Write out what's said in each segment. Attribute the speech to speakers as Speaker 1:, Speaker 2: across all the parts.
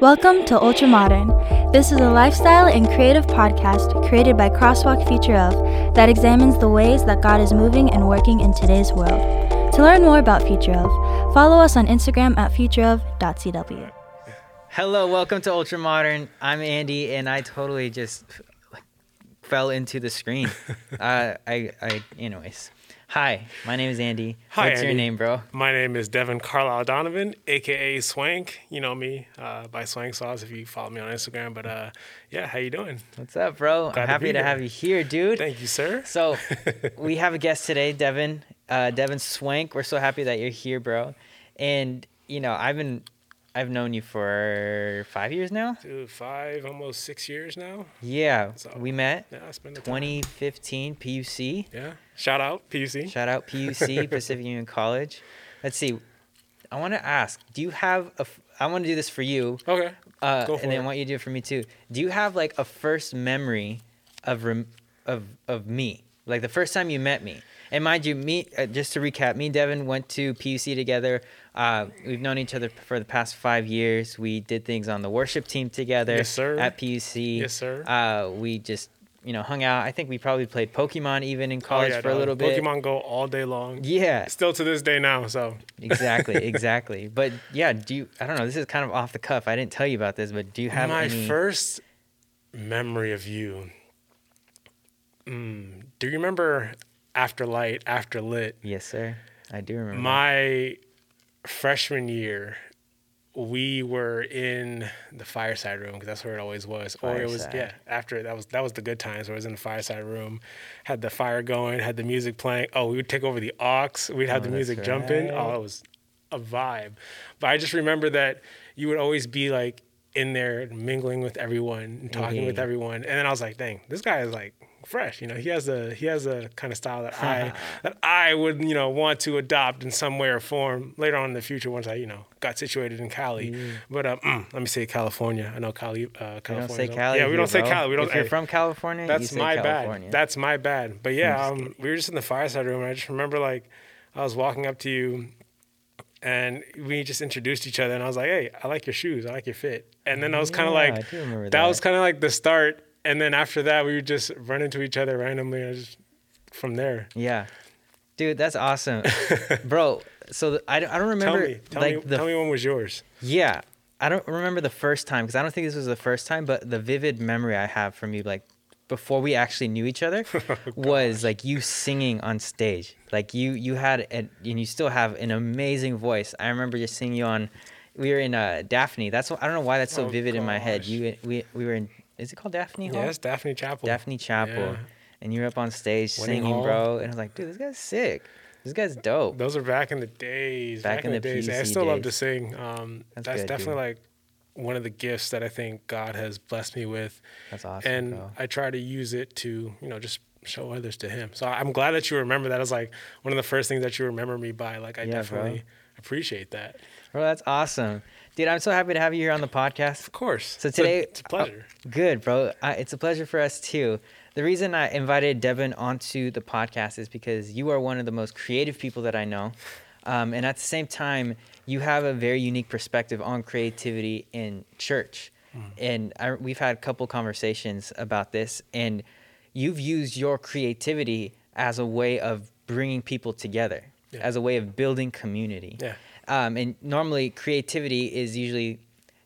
Speaker 1: Welcome to Ultra Modern. This is a lifestyle and creative podcast created by Crosswalk Future of that examines the ways that God is moving and working in today's world. To learn more about Future of, follow us on Instagram at futureof.cw.
Speaker 2: Hello, welcome to Ultra Modern. I'm Andy, and I totally just like fell into the screen. uh, I, I, anyways. Hi, my name is Andy.
Speaker 3: Hi,
Speaker 2: What's your name, bro?
Speaker 3: My name is Devin Carlisle Donovan, aka Swank. You know me uh, by Swank Sauce if you follow me on Instagram. But uh, yeah, how you doing?
Speaker 2: What's up, bro?
Speaker 3: Glad
Speaker 2: I'm happy
Speaker 3: be
Speaker 2: to, have you here, dude.
Speaker 3: Thank you, sir.
Speaker 2: So, we have a guest today, Devin. Uh, Devin Swank. We're so happy that you're here, bro. And you know, I've been, I've known you for five years now.
Speaker 3: Dude, five, almost six years now.
Speaker 2: Yeah,
Speaker 3: So-
Speaker 2: we met
Speaker 3: Yeah, it's been the time.
Speaker 2: 2015 PUC.
Speaker 3: Yeah. Shout out PUC.
Speaker 2: Shout out PUC, Pacific Union College. Let's see. I want to ask, do you have a? f- I want to do this for you,
Speaker 3: Okay.
Speaker 2: uh,
Speaker 3: Go for
Speaker 2: and then
Speaker 3: it.
Speaker 2: I want you to do it for me too. Do you have like a first memory of rem- of of me, like the first time you met me? And mind you, me uh, just to recap, me and Devin went to PUC together. Uh, we've known each other for the past five years. We did things on the worship team together
Speaker 3: Yes, sir.
Speaker 2: at PUC.
Speaker 3: Yes, sir.
Speaker 2: Uh, we just you know hung out. I think we probably played Pokemon even in
Speaker 3: Oh,
Speaker 2: college
Speaker 3: yeah,
Speaker 2: for a
Speaker 3: dog.
Speaker 2: little bit.
Speaker 3: Pokemon Go all day long.
Speaker 2: Yeah,
Speaker 3: Still to this day now. So
Speaker 2: exactly, exactly. But yeah, do you? I don't know. This is kind of off the cuff. I didn't tell you about this, but do you have
Speaker 3: my
Speaker 2: any?
Speaker 3: first memory of you. Mm, do you remember After Light, After Lit?
Speaker 2: Yes, sir. I do remember.
Speaker 3: My freshman year, we were in the fireside room because that's where it always was. Or it was
Speaker 2: Fireside.
Speaker 3: yeah. After that was that was the good times. Where it was in the fireside room, had the fire going, had the music playing. Oh, we would take over the aux. We'd have
Speaker 2: Oh,
Speaker 3: the music jumping. Oh, it was a vibe. But I just remember that you would always be like in there mingling with everyone and talking with
Speaker 2: mm-hmm.
Speaker 3: everyone. And then I was like, dang, this guy is like fresh. You know, he has a he has a kind of style that I that I would you know want to adopt in some way or form later on in the future once I you know got situated in Cali. But um, mm, let me say California. I know Cali. Uh,
Speaker 2: we
Speaker 3: California.
Speaker 2: don't say Cali.
Speaker 3: Yeah, we
Speaker 2: here,
Speaker 3: don't say
Speaker 2: bro.
Speaker 3: Cali. We don't.
Speaker 2: If you're
Speaker 3: hey,
Speaker 2: from California, you
Speaker 3: that's my
Speaker 2: California.
Speaker 3: bad. That's my bad. But yeah, um, we were just in the fireside room, and I just remember like I was walking up to you, and we just introduced each other, and I was like, "Hey, I like your shoes. I like your fit." And then I was kind of
Speaker 2: Yeah,
Speaker 3: like,
Speaker 2: remember
Speaker 3: that was kind of like the start. And then after that, we would just run into each other randomly, and just from there.
Speaker 2: yeah, dude, that's awesome, bro. So the, I, don't- I don't remember
Speaker 3: tell me, tell
Speaker 2: like
Speaker 3: me,
Speaker 2: the
Speaker 3: tell me when was yours?
Speaker 2: yeah. I don't remember the first time because I don't think this was the first time, but the vivid memory I have from you, like before we actually knew each other,
Speaker 3: Oh,
Speaker 2: was like you singing on stage. Like you, you had, an, and you still have an amazing voice. I remember just seeing you on. We were in uh, Daphne. That's what, I don't know why that's so
Speaker 3: Oh,
Speaker 2: vivid in my head. You, we, we were in. Is it called Daphne Hall?
Speaker 3: Yes, Daphne Chapel.
Speaker 2: Daphne Chapel,
Speaker 3: Yeah.
Speaker 2: and you're up on stage
Speaker 3: Winning
Speaker 2: singing,
Speaker 3: Hall.
Speaker 2: bro. And I was like, dude, this guy's sick. This guy's dope.
Speaker 3: Those are back in the days.
Speaker 2: Back
Speaker 3: Back,
Speaker 2: in the
Speaker 3: the days. I
Speaker 2: PUC
Speaker 3: still love to sing. Um,
Speaker 2: That's
Speaker 3: that's
Speaker 2: good,
Speaker 3: definitely
Speaker 2: dude.
Speaker 3: like one of the gifts that I think God has blessed me with.
Speaker 2: That's awesome,
Speaker 3: and
Speaker 2: bro.
Speaker 3: I try to use it to, you know, just show others to Him. So I'm glad that you remember that. As like one of the first things that you remember me by. Like I
Speaker 2: Yeah, bro.
Speaker 3: definitely appreciate that.
Speaker 2: Bro, that's awesome, dude. I'm so happy to have you here on the podcast.
Speaker 3: Of course.
Speaker 2: So
Speaker 3: It's a-
Speaker 2: today-
Speaker 3: it's a pleasure.
Speaker 2: Good, bro. Uh, it's a pleasure for us too. The reason I invited Devin onto the podcast is because you are one of the most creative people that I know. Um, and at the same time, you have a very unique perspective on creativity in church. And I, we've had a couple conversations about this, and you've used your creativity as a way of bringing people together,
Speaker 3: Yeah.
Speaker 2: as a way of building community.
Speaker 3: Yeah.
Speaker 2: Um, and normally, creativity is usually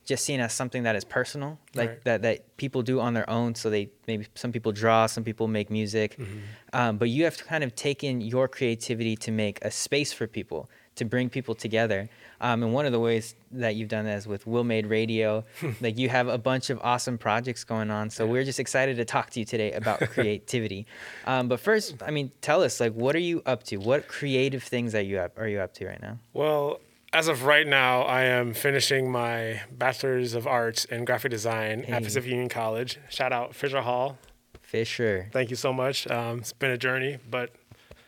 Speaker 2: just seen as something that is personal, like
Speaker 3: Right.
Speaker 2: that that people do on their own. So they maybe some people draw, some people make music,
Speaker 3: Mm-hmm.
Speaker 2: um, but you have to kind of taken your creativity to make a space for people to bring people together. Um, and one of the ways that you've done that is with Will Made Radio. like you have a bunch of awesome projects going on. So we're just excited to talk to you today about creativity. um, but first, I mean, tell us like what are you up to? What creative things are you up, are you up to right now?
Speaker 3: Well, as of right now, I am finishing my bachelor's of arts in graphic design
Speaker 2: Hey.
Speaker 3: at Pacific Union College. Shout out Fisher Hall.
Speaker 2: Fisher.
Speaker 3: Thank you so much. Um, it's been a journey, but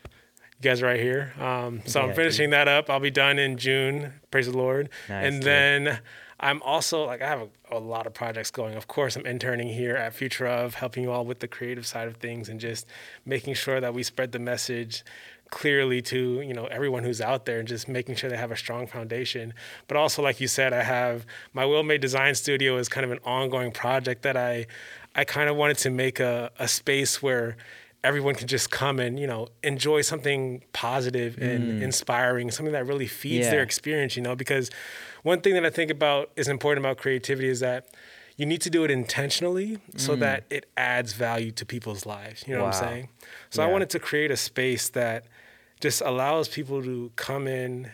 Speaker 3: you guys are right here. Um, so
Speaker 2: Yeah,
Speaker 3: I'm finishing that up. I'll be done in June. Praise the Lord.
Speaker 2: Nice,
Speaker 3: and
Speaker 2: dude.
Speaker 3: then I'm also like I have a, a lot of projects going. Of course, I'm interning here at Future of, helping you all with the creative side of things and just making sure that we spread the message clearly to you know everyone who's out there and just making sure they have a strong foundation. But also like you said i have my will made design studio is kind of an ongoing project that i i kind of wanted to make a, a space where everyone can just come and you know enjoy something positive and mm. inspiring something that really feeds their experience you know because one thing that i think about is important about creativity is that you need to do it intentionally so mm. that it adds value to people's lives you know what i'm saying? So i wanted to create a space that just allows people to come in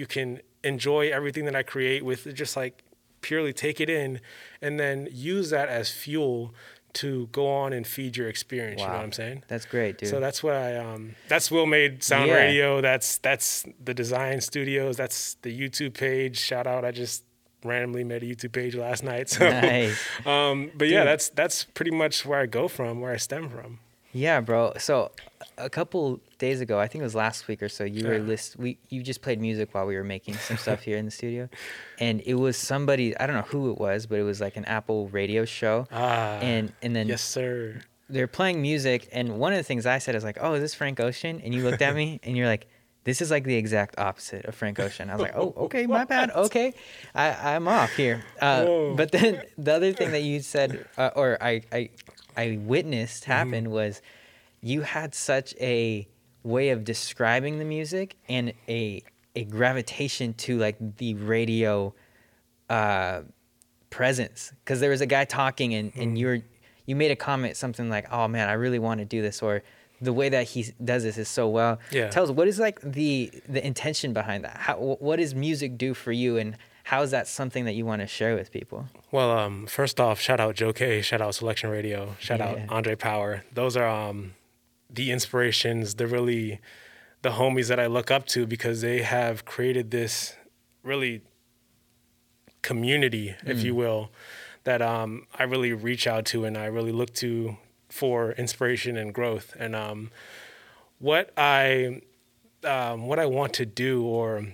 Speaker 3: you can enjoy everything that i create with just like purely take it in and then use that as fuel to go on and feed your experience you know what i'm saying
Speaker 2: That's great, dude.
Speaker 3: so that's what I um that's Will Made Sound
Speaker 2: Yeah.
Speaker 3: Radio. That's that's the design studios. That's the YouTube page. Shout out. I just randomly made a YouTube page last night. So
Speaker 2: Nice.
Speaker 3: um but yeah, that's that's pretty much where I go from, where I stem from.
Speaker 2: Yeah, bro. So a couple days ago, I think it was last week or so, you were list we you just played music while we were making some stuff here in the studio. And it was somebody I don't know who it was, but it was like an Apple radio show.
Speaker 3: Ah
Speaker 2: and and then
Speaker 3: yes, sir.
Speaker 2: they're playing music and one of the things I said is like, "Oh, is this Frank Ocean?" And you looked at me and you're like, "This is like the exact opposite of Frank Ocean." I was like, "Oh, okay, my bad. Okay, I I'm off here." Uh, but then the other thing that you said, uh, or I I I witnessed
Speaker 3: Mm-hmm.
Speaker 2: happen was, you had such a way of describing the music and a a gravitation to like the radio uh presence because there was a guy talking and,
Speaker 3: Mm-hmm.
Speaker 2: and you're you made a comment something like oh man i really want to do this or the way that he does this is so well
Speaker 3: Yeah.
Speaker 2: tell us what is like the the intention behind that how what does music do for you and how is that something that you want to share with people
Speaker 3: Well, um, first off, shout out Joe Kay, shout out Soulection Radio, shout out Andre Power. Those are um, the inspirations. They're really the homies that I look up to because they have created this really community, if you will, that um, I really reach out to and I really look to for inspiration and growth. And um, what I um, what I want to do, or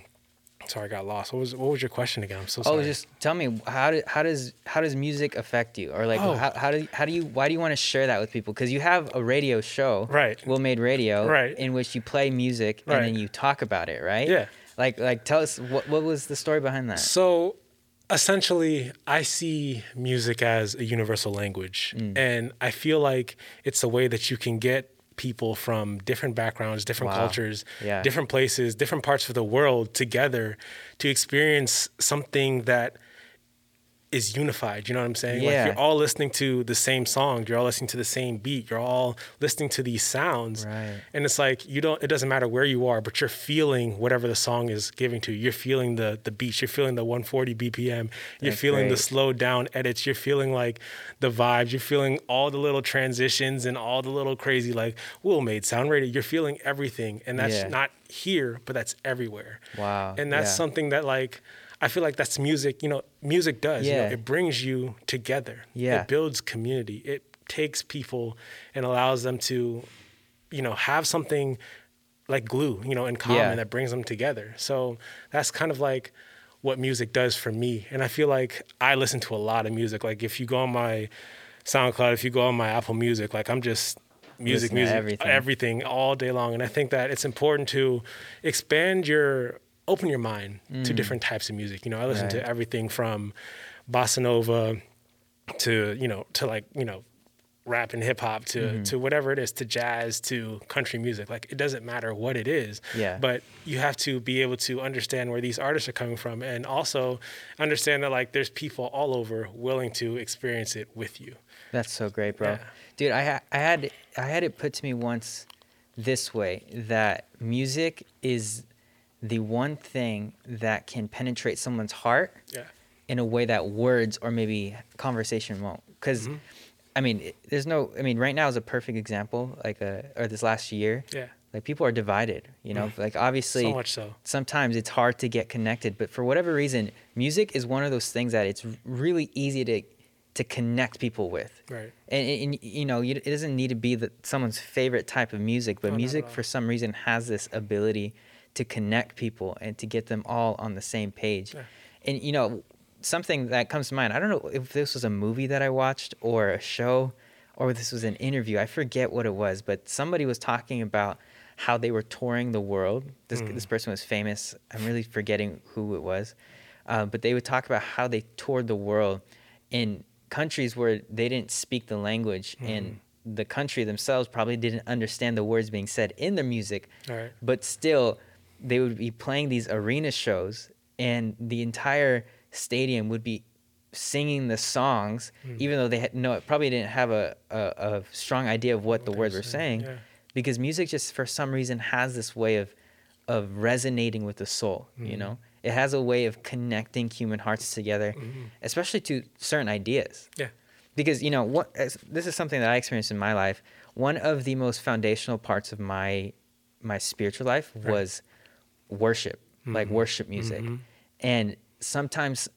Speaker 3: sorry, I got lost. What was what was your question again? I'm so sorry.
Speaker 2: oh just tell me how do, how does how does music affect you or like
Speaker 3: Oh.
Speaker 2: how, how do how do you why do you want to share that with people because you have a radio show
Speaker 3: Right.
Speaker 2: Will Made Radio
Speaker 3: Right.
Speaker 2: in which you play music
Speaker 3: Right.
Speaker 2: and then you talk about it right
Speaker 3: Yeah.
Speaker 2: like like tell us what what was the story behind that
Speaker 3: So essentially, I see music as a universal language.
Speaker 2: Mm.
Speaker 3: And I feel like it's a way that you can get people from different backgrounds, different
Speaker 2: Wow.
Speaker 3: cultures,
Speaker 2: Yeah.
Speaker 3: different places, different parts of the world together to experience something that is unified. You know what I'm saying?
Speaker 2: Yeah.
Speaker 3: Like you're all listening to the same song, you're all listening to the same beat, you're all listening to these sounds.
Speaker 2: Right.
Speaker 3: And it's like you don't it doesn't matter where you are, but you're feeling whatever the song is giving to you. You're feeling the the beats, you're feeling the 140 BPM, you're
Speaker 2: That's
Speaker 3: feeling the
Speaker 2: great.
Speaker 3: slowed down edits, you're feeling like the vibes, you're feeling all the little transitions and all the little crazy like Will made sound radio. You're feeling everything. And that's
Speaker 2: Yeah.
Speaker 3: not here, but that's everywhere.
Speaker 2: Wow,
Speaker 3: And that's
Speaker 2: yeah.
Speaker 3: something that like I feel like that's music, you know, music does. You know,
Speaker 2: Yeah.
Speaker 3: it brings you together.
Speaker 2: Yeah.
Speaker 3: It builds community. It takes people and allows them to, you know, have something like glue, you know, in common
Speaker 2: Yeah.
Speaker 3: that brings them together. So that's kind of like what music does for me. And I feel like I listen to a lot of music. Like if you go on my SoundCloud, if you go on my Apple Music, like I'm just music, music,
Speaker 2: everything.
Speaker 3: everything all day long. And I think that it's important to expand your, open your mind to different types of music. You know, I listen
Speaker 2: Mm. Right.
Speaker 3: to everything from bossa nova to, you know, to like, you know, rap and hip hop to
Speaker 2: Mm-hmm.
Speaker 3: to whatever it is to jazz to country music like it doesn't matter what it is
Speaker 2: Yeah.
Speaker 3: but you have to be able to understand where these artists are coming from and also understand that like there's people all over willing to experience it with you
Speaker 2: That's so great, bro.
Speaker 3: Yeah.
Speaker 2: Dude, I ha- I had I had it put to me once this way that music is the one thing that can penetrate someone's heart
Speaker 3: yeah
Speaker 2: in a way that words or maybe conversation won't. Because,
Speaker 3: Mm-hmm.
Speaker 2: I mean, it- there's no. I mean, right now is a perfect example. Like, uh, or this last year,
Speaker 3: yeah
Speaker 2: like people are divided. You know, like obviously,
Speaker 3: so much so
Speaker 2: sometimes it's hard to get connected but for whatever reason music is one of those things that it's really easy to to connect people with
Speaker 3: right
Speaker 2: and, and you know it doesn't need to be the, someone's favorite type of music but
Speaker 3: No,
Speaker 2: music for some reason has this ability to connect people and to get them all on the same page
Speaker 3: Yeah.
Speaker 2: and you know something that comes to mind i don't know if this was a movie that i watched or a show or this was an interview i forget what it was but somebody was talking about how they were touring the world. This this person was famous. I'm really forgetting who it was, uh, but they would talk about how they toured the world in countries where they didn't speak the language and the country themselves probably didn't understand the words being said in their music
Speaker 3: right.
Speaker 2: but still they would be playing these arena shows and the entire stadium would be singing the songs
Speaker 3: Hmm.
Speaker 2: even though they had no probably didn't have a, a, a strong idea of what the words
Speaker 3: were saying,
Speaker 2: saying
Speaker 3: yeah.
Speaker 2: because music just for some reason has this way of of resonating with the soul
Speaker 3: Mm-hmm.
Speaker 2: you know it has a way of connecting human hearts together especially to certain ideas
Speaker 3: Yeah.
Speaker 2: because you know what as- this is something that i experienced in my life one of the most foundational parts of my my spiritual life was worship like mm-hmm. worship music. Mm-hmm. And sometimes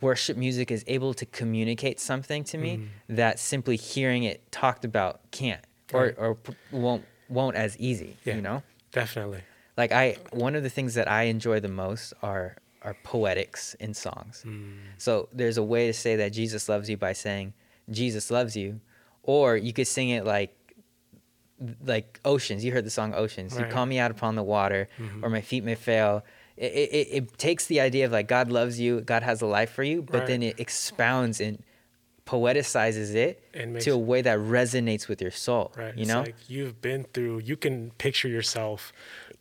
Speaker 2: worship music is able to communicate something to me mm-hmm. that simply hearing it talked about can't or, or won't won't as easy
Speaker 3: Yeah.
Speaker 2: you know?
Speaker 3: Definitely.
Speaker 2: like i one of the things that i enjoy the most are are poetics in songs. Mm. So there's a way to say that jesus loves you by saying jesus loves you or you could sing it like like oceans you heard the song oceans you call me out upon the water mm-hmm. or my feet may fail it, it, it takes the idea of like god loves you god has a life for you but then it expounds and poeticizes it
Speaker 3: And makes-
Speaker 2: to a way that resonates with your soul
Speaker 3: Right.
Speaker 2: you
Speaker 3: It's
Speaker 2: know
Speaker 3: like you've been through, you can picture yourself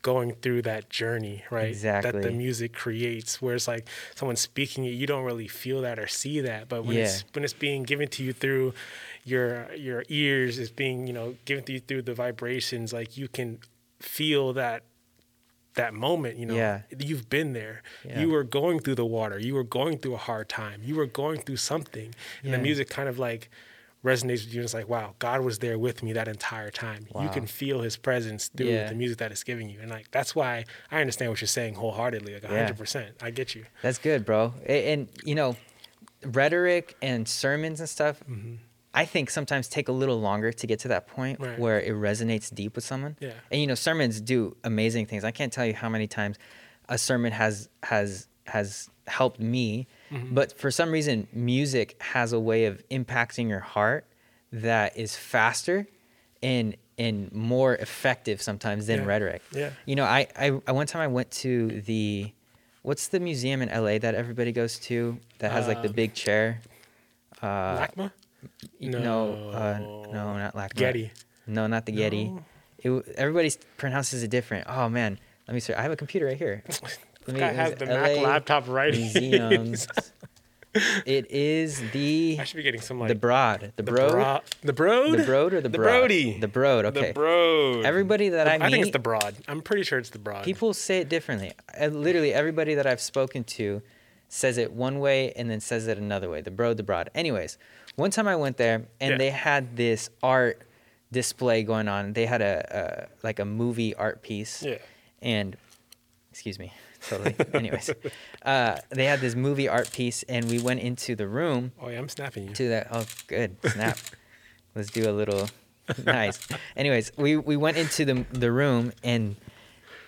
Speaker 3: going through that journey, right? Exactly. That the music creates, where it's like someone speaking it, you don't really feel that or see that. But when it's when it's being given to you through your your ears, is being, you know, given to you through the vibrations, like you can feel that that moment, you know,
Speaker 2: Yeah.
Speaker 3: you've been there.
Speaker 2: Yeah.
Speaker 3: You were going through the water. You were going through a hard time. You were going through something. And
Speaker 2: Yeah.
Speaker 3: the music kind of like resonates with you. And it's like, wow, God was there with me that entire time. You can feel his presence through the music that it's giving you. And like, that's why I understand what you're saying wholeheartedly, like
Speaker 2: Yeah.
Speaker 3: 100%. I get you.
Speaker 2: That's good, bro. A- And, you know, rhetoric and sermons and stuff, mm-hmm. I think sometimes take a little longer to get to that point
Speaker 3: Right.
Speaker 2: where it resonates deep with someone.
Speaker 3: Yeah.
Speaker 2: And you know, sermons do amazing things. I can't tell you how many times a sermon has has has helped me,
Speaker 3: Mm-hmm.
Speaker 2: but for some reason, music has a way of impacting your heart that is faster and and more effective sometimes than
Speaker 3: Yeah.
Speaker 2: rhetoric.
Speaker 3: Yeah.
Speaker 2: You know, I, I, I one time I went to the, what's the museum in LA that everybody goes to that has like the
Speaker 3: Um,
Speaker 2: big chair? Uh,
Speaker 3: LACMA?
Speaker 2: Y- no, uh, no, not LACMA.
Speaker 3: Getty.
Speaker 2: No, not the Getty. It, everybody pronounces it different. Oh man, let me see. I have a computer right here. Let me-
Speaker 3: has
Speaker 2: it
Speaker 3: the Mac laptop right here.
Speaker 2: It is the
Speaker 3: I should be getting some like
Speaker 2: the Broad, the
Speaker 3: the
Speaker 2: Broad,
Speaker 3: bro- the Broad?
Speaker 2: the Broad or the,
Speaker 3: the
Speaker 2: Broad?
Speaker 3: Brody.
Speaker 2: The Broad. Okay.
Speaker 3: The Broad.
Speaker 2: Everybody that I meet,
Speaker 3: I think it's the Broad. I'm pretty sure it's the Broad.
Speaker 2: People say it differently. Uh, literally, everybody that I've spoken to says it one way and then says it another way. The bro, the broad. Anyways, one time I went there and
Speaker 3: Yeah.
Speaker 2: they had this art display going on. They had a, a like a movie art piece.
Speaker 3: Yeah.
Speaker 2: And excuse me, totally. Anyways, uh, they had this movie art piece, and we went into the room
Speaker 3: Oh yeah, I'm snapping you.
Speaker 2: to that. Oh, good snap. Let's do a little nice. Anyways, we we went into the the room and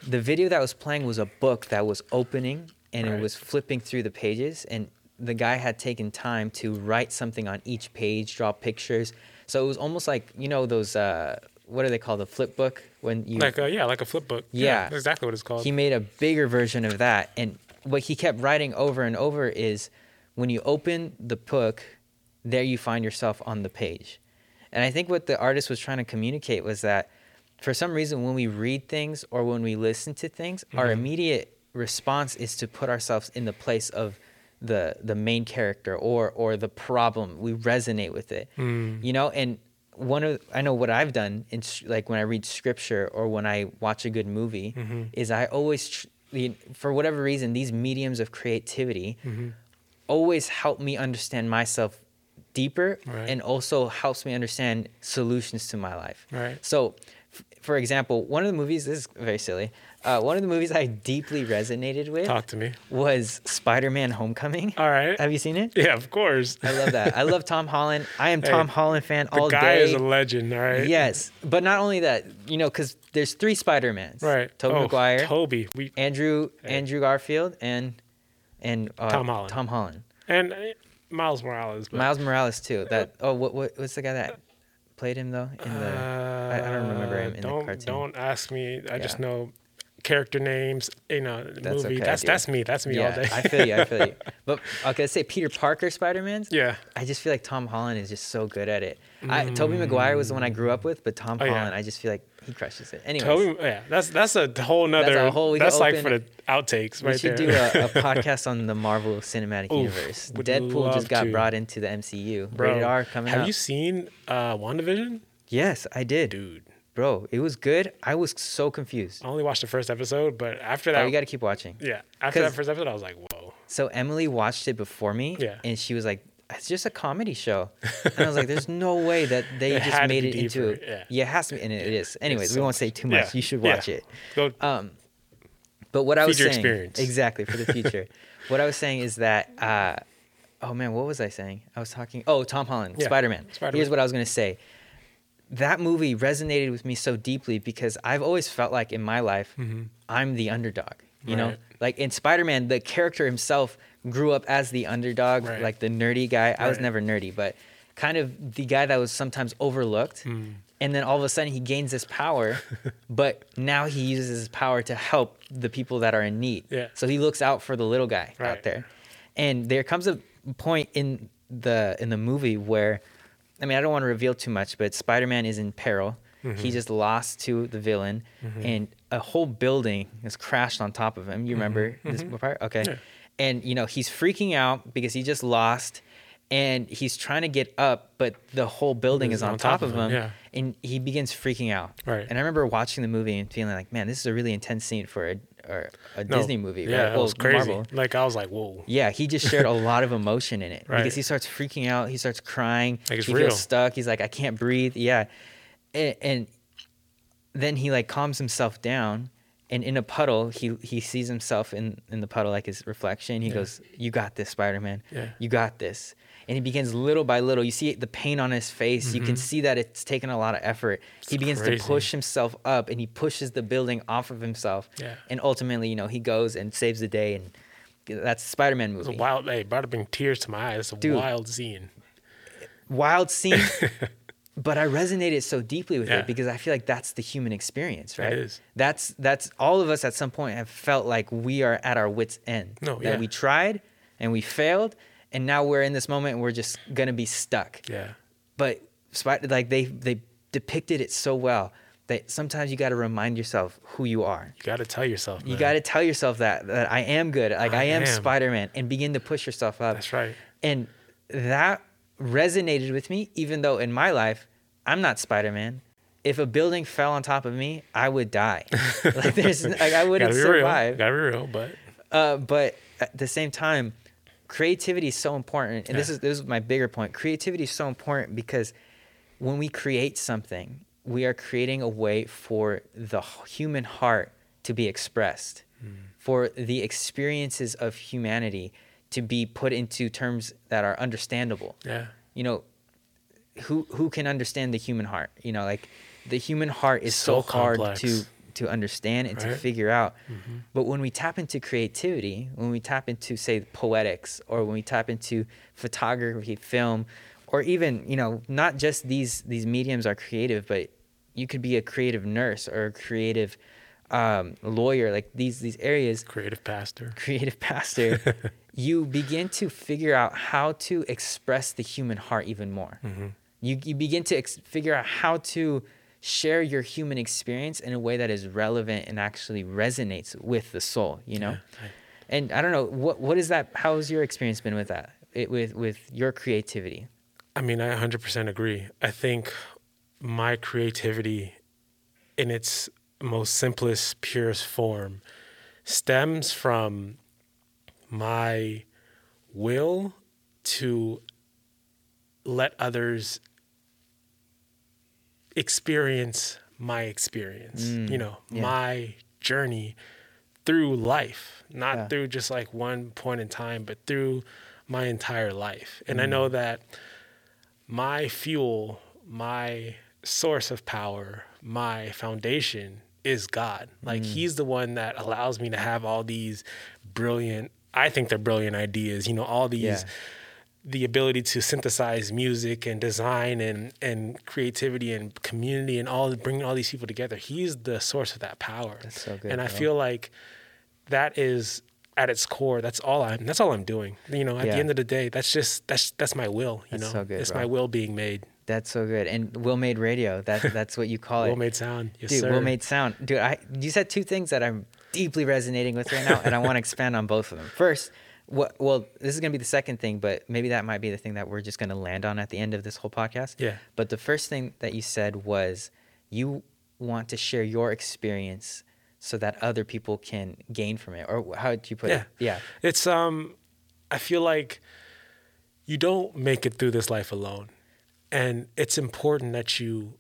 Speaker 2: the video that was playing was a book that was opening and it was flipping through the pages and the guy had taken time to write something on each page, draw pictures. So it was almost like you know those uh, what are they called? The flip book when you
Speaker 3: Like a, yeah, like a flip book.
Speaker 2: Yeah.
Speaker 3: that's exactly what it's called.
Speaker 2: he made a bigger version of that and what he kept writing over and over is when you open the book there you find yourself on the page and i think what the artist was trying to communicate was that for some reason when we read things or when we listen to things our
Speaker 3: Mhm.
Speaker 2: immediate response is to put ourselves in the place of the the main character or or the problem we resonate with it
Speaker 3: Mm.
Speaker 2: you know and one of i know what i've done in like when i read scripture or when i watch a good movie
Speaker 3: Mhm.
Speaker 2: is i always tr- for whatever reason these mediums of creativity
Speaker 3: Mhm.
Speaker 2: always help me understand myself deeper
Speaker 3: Right.
Speaker 2: and also helps me understand solutions to my life
Speaker 3: Right.
Speaker 2: so for example one of the movies this is very silly uh, one of the movies i deeply resonated with
Speaker 3: Talk to me.
Speaker 2: was spider-man homecoming
Speaker 3: All right.
Speaker 2: have you seen it
Speaker 3: Yeah, of course.
Speaker 2: i love that i love tom holland i am
Speaker 3: Hey,
Speaker 2: tom holland fan all day.
Speaker 3: The guy is a legend. All right.
Speaker 2: Yes, but not only that, you know, because there's three Spider Mans.
Speaker 3: Right.
Speaker 2: Tobey
Speaker 3: oh,
Speaker 2: Maguire,
Speaker 3: Tobey. We
Speaker 2: Andrew
Speaker 3: Hey.
Speaker 2: Andrew Garfield, and and uh,
Speaker 3: Tom Holland.
Speaker 2: Tom Holland.
Speaker 3: and uh, Miles Morales. But
Speaker 2: Miles Morales too. That oh, what, what what's the guy that played him though in the? I, I don't remember uh, him in
Speaker 3: don't,
Speaker 2: the cartoon.
Speaker 3: Don't ask me. I just know character names. You know,
Speaker 2: That's
Speaker 3: movie.
Speaker 2: okay,
Speaker 3: that's that's me. That's me all day.
Speaker 2: I feel you. I feel you. But okay, let's say Peter Parker Spider Man's.
Speaker 3: yeah.
Speaker 2: I just feel like Tom Holland is just so good at it. I, Tobey mm. Maguire was the one I grew up with, but Tom
Speaker 3: Oh, yeah.
Speaker 2: Holland, I just feel like he crushes it. Anyways,
Speaker 3: Tobey, yeah, that's that's a whole nother.
Speaker 2: That's
Speaker 3: That's,
Speaker 2: a whole- we can
Speaker 3: like
Speaker 2: open-
Speaker 3: for the outtakes
Speaker 2: we
Speaker 3: right
Speaker 2: should
Speaker 3: there.
Speaker 2: do a, a podcast on the Marvel Cinematic
Speaker 3: Oof,
Speaker 2: Universe. Deadpool just got
Speaker 3: to.
Speaker 2: brought into the MCU.
Speaker 3: Bro,
Speaker 2: Rated R coming
Speaker 3: Have
Speaker 2: out.
Speaker 3: you seen uh, WandaVision?
Speaker 2: yes, I did.
Speaker 3: Dude,
Speaker 2: Bro, it was good. I was so confused.
Speaker 3: I only watched the first episode, but after
Speaker 2: Oh,
Speaker 3: that,
Speaker 2: you got to keep watching.
Speaker 3: yeah, after that first episode, I was like, whoa.
Speaker 2: So Emily watched it before me,
Speaker 3: Yeah.
Speaker 2: and she was like, "It's just a comedy show," and I was like, "There's no way that they
Speaker 3: It
Speaker 2: just made it into
Speaker 3: deeper,
Speaker 2: yeah. it has to be, and it is." Anyways, we won't say too much.
Speaker 3: Yeah,
Speaker 2: You should
Speaker 3: yeah.
Speaker 2: watch it.
Speaker 3: Go.
Speaker 2: Um, but what I was saying,
Speaker 3: experience.
Speaker 2: exactly for the future. what I was saying is that, uh, oh man, what was I saying? I was talking. Oh, Tom Holland,
Speaker 3: Yeah,
Speaker 2: Spider Man. Here's what I was gonna say. That movie resonated with me so deeply because I've always felt like in my life, I'm the underdog. You know, like in Spider Man, the character himself grew up as the underdog,
Speaker 3: Right.
Speaker 2: like the nerdy guy. I was never nerdy, but kind of the guy that was sometimes overlooked.
Speaker 3: Hmm.
Speaker 2: And then all of a sudden he gains this power, but now he uses his power to help the people that are in need.
Speaker 3: Yeah.
Speaker 2: So he looks out for the little guy out
Speaker 3: Right.
Speaker 2: there. And there comes a point in the in the movie where I mean, I don't want to reveal too much, but Spider-Man is in peril.
Speaker 3: Mm-hmm.
Speaker 2: He just lost to the villain, and a whole building has crashed on top of him. You remember this part? Okay.
Speaker 3: Mm-hmm. Yeah.
Speaker 2: And you know he's freaking out because he just lost, and he's trying to get up, but the whole building is on, top, of him,
Speaker 3: yeah.
Speaker 2: and he begins freaking out.
Speaker 3: Right.
Speaker 2: And I remember watching the movie and feeling like, man, this is a really intense scene for a or a
Speaker 3: No,
Speaker 2: Disney movie.
Speaker 3: Yeah,
Speaker 2: right?
Speaker 3: it was crazy.
Speaker 2: Marvel.
Speaker 3: Like I was like, whoa.
Speaker 2: Yeah, he just shared a lot of emotion in it
Speaker 3: Right.
Speaker 2: because he starts freaking out. He starts crying.
Speaker 3: Like, it's
Speaker 2: he
Speaker 3: real.
Speaker 2: feels stuck. He's like, I can't breathe. Yeah, and, and then he like calms himself down, and in a puddle, he he sees himself in in the puddle like his reflection. He
Speaker 3: Yeah.
Speaker 2: goes, "You got this, Spider Man.
Speaker 3: Yeah.
Speaker 2: You got this." And he begins little by little. You see the pain on his face. You can mm-hmm. see that it's taken a lot of effort. he begins
Speaker 3: crazy.
Speaker 2: to push himself up, and he pushes the building off of himself.
Speaker 3: Yeah.
Speaker 2: And ultimately, you know, he goes and saves the day, and that's the Spider-Man
Speaker 3: It was a
Speaker 2: movie.
Speaker 3: wild. Hey, brought bring tears to my eyes. It's a
Speaker 2: Dude.
Speaker 3: wild scene.
Speaker 2: wild scene, but I resonated so deeply with
Speaker 3: Yeah.
Speaker 2: it because I feel like that's the human experience, right?
Speaker 3: is.
Speaker 2: That's that's all of us at some point have felt like we are at our wits' end.
Speaker 3: No,
Speaker 2: that
Speaker 3: yeah.
Speaker 2: we tried and we failed, and now we're in this moment and we're just gonna be stuck.
Speaker 3: Yeah.
Speaker 2: But like they they depicted it so well that sometimes you got to remind yourself who you are.
Speaker 3: You got to tell yourself.
Speaker 2: You got to tell yourself that that I am good, like I,
Speaker 3: I
Speaker 2: am,
Speaker 3: am.
Speaker 2: Spider-Man, and begin to push yourself up.
Speaker 3: That's right.
Speaker 2: And that resonated with me, even though in my life, I'm not Spider Man. If a building fell on top of me, I would die. like there's like I wouldn't
Speaker 3: Gotta be real.
Speaker 2: survive.
Speaker 3: Gotta be real. But
Speaker 2: Uh, but at the same time, creativity is so important. And this is this is my bigger point. Creativity is so important because when we create something, we are creating a way for the human heart to be expressed, for the experiences of humanity to be put into terms that are understandable
Speaker 3: yeah.
Speaker 2: you know who who can understand the human heart you know like the human heart is so,
Speaker 3: So
Speaker 2: hard to to understand and to
Speaker 3: Right. Mm-hmm.
Speaker 2: figure out but when we tap into creativity when we tap into say poetics or when we tap into photography film or even you know not just these these mediums are creative but you could be a creative nurse or a creative um, lawyer like these these areas
Speaker 3: Creative pastor.
Speaker 2: creative pastor, you begin to figure out how to express the human heart even more.
Speaker 3: Mm-hmm.
Speaker 2: You, you begin to ex- figure out how to share your human experience in a way that is relevant and actually resonates with the soul, you know?
Speaker 3: Yeah, I-
Speaker 2: And I don't know, what, what is that? How's your experience been with that, it, with, with your creativity?
Speaker 3: I mean, I 100% agree. I think my creativity in its most simplest, purest form stems from my will to let others experience my experience, mm, you know,
Speaker 2: yeah.
Speaker 3: my journey through life, not
Speaker 2: Yeah.
Speaker 3: through just like one point in time, but through my entire life. And I mm. know that my fuel, my source of power, my foundation is God. Like mm. he's the one that allows me to have all these brilliant I think they're brilliant ideas, you know, all these
Speaker 2: Yeah.
Speaker 3: the ability to synthesize music and design and and creativity and community and all bringing all these people together. He's the source of that power.
Speaker 2: So good,
Speaker 3: And I
Speaker 2: bro.
Speaker 3: feel like that is at its core. That's all I'm. That's all I'm doing. You know, at
Speaker 2: Yeah.
Speaker 3: the end of the day, that's just that's that's my will. You
Speaker 2: That's
Speaker 3: know,
Speaker 2: so good,
Speaker 3: it's
Speaker 2: bro.
Speaker 3: my will being made.
Speaker 2: That's so good. And Will Made Radio. That that's what you call it.
Speaker 3: Will made sound. Yes,
Speaker 2: Dude,
Speaker 3: sir.
Speaker 2: Will Made Sound. Dude, I you said two things that I'm deeply resonating with right now, and I want to expand on both of them. First, what well, this is gonna be the second thing, but maybe that might be the thing that we're just gonna land on at the end of this whole podcast.
Speaker 3: Yeah.
Speaker 2: But the first thing that you said was you want to share your experience so that other people can gain from it. Or how did you put
Speaker 3: Yeah.
Speaker 2: it? Yeah.
Speaker 3: It's um I feel like you don't make it through this life alone. And it's important that you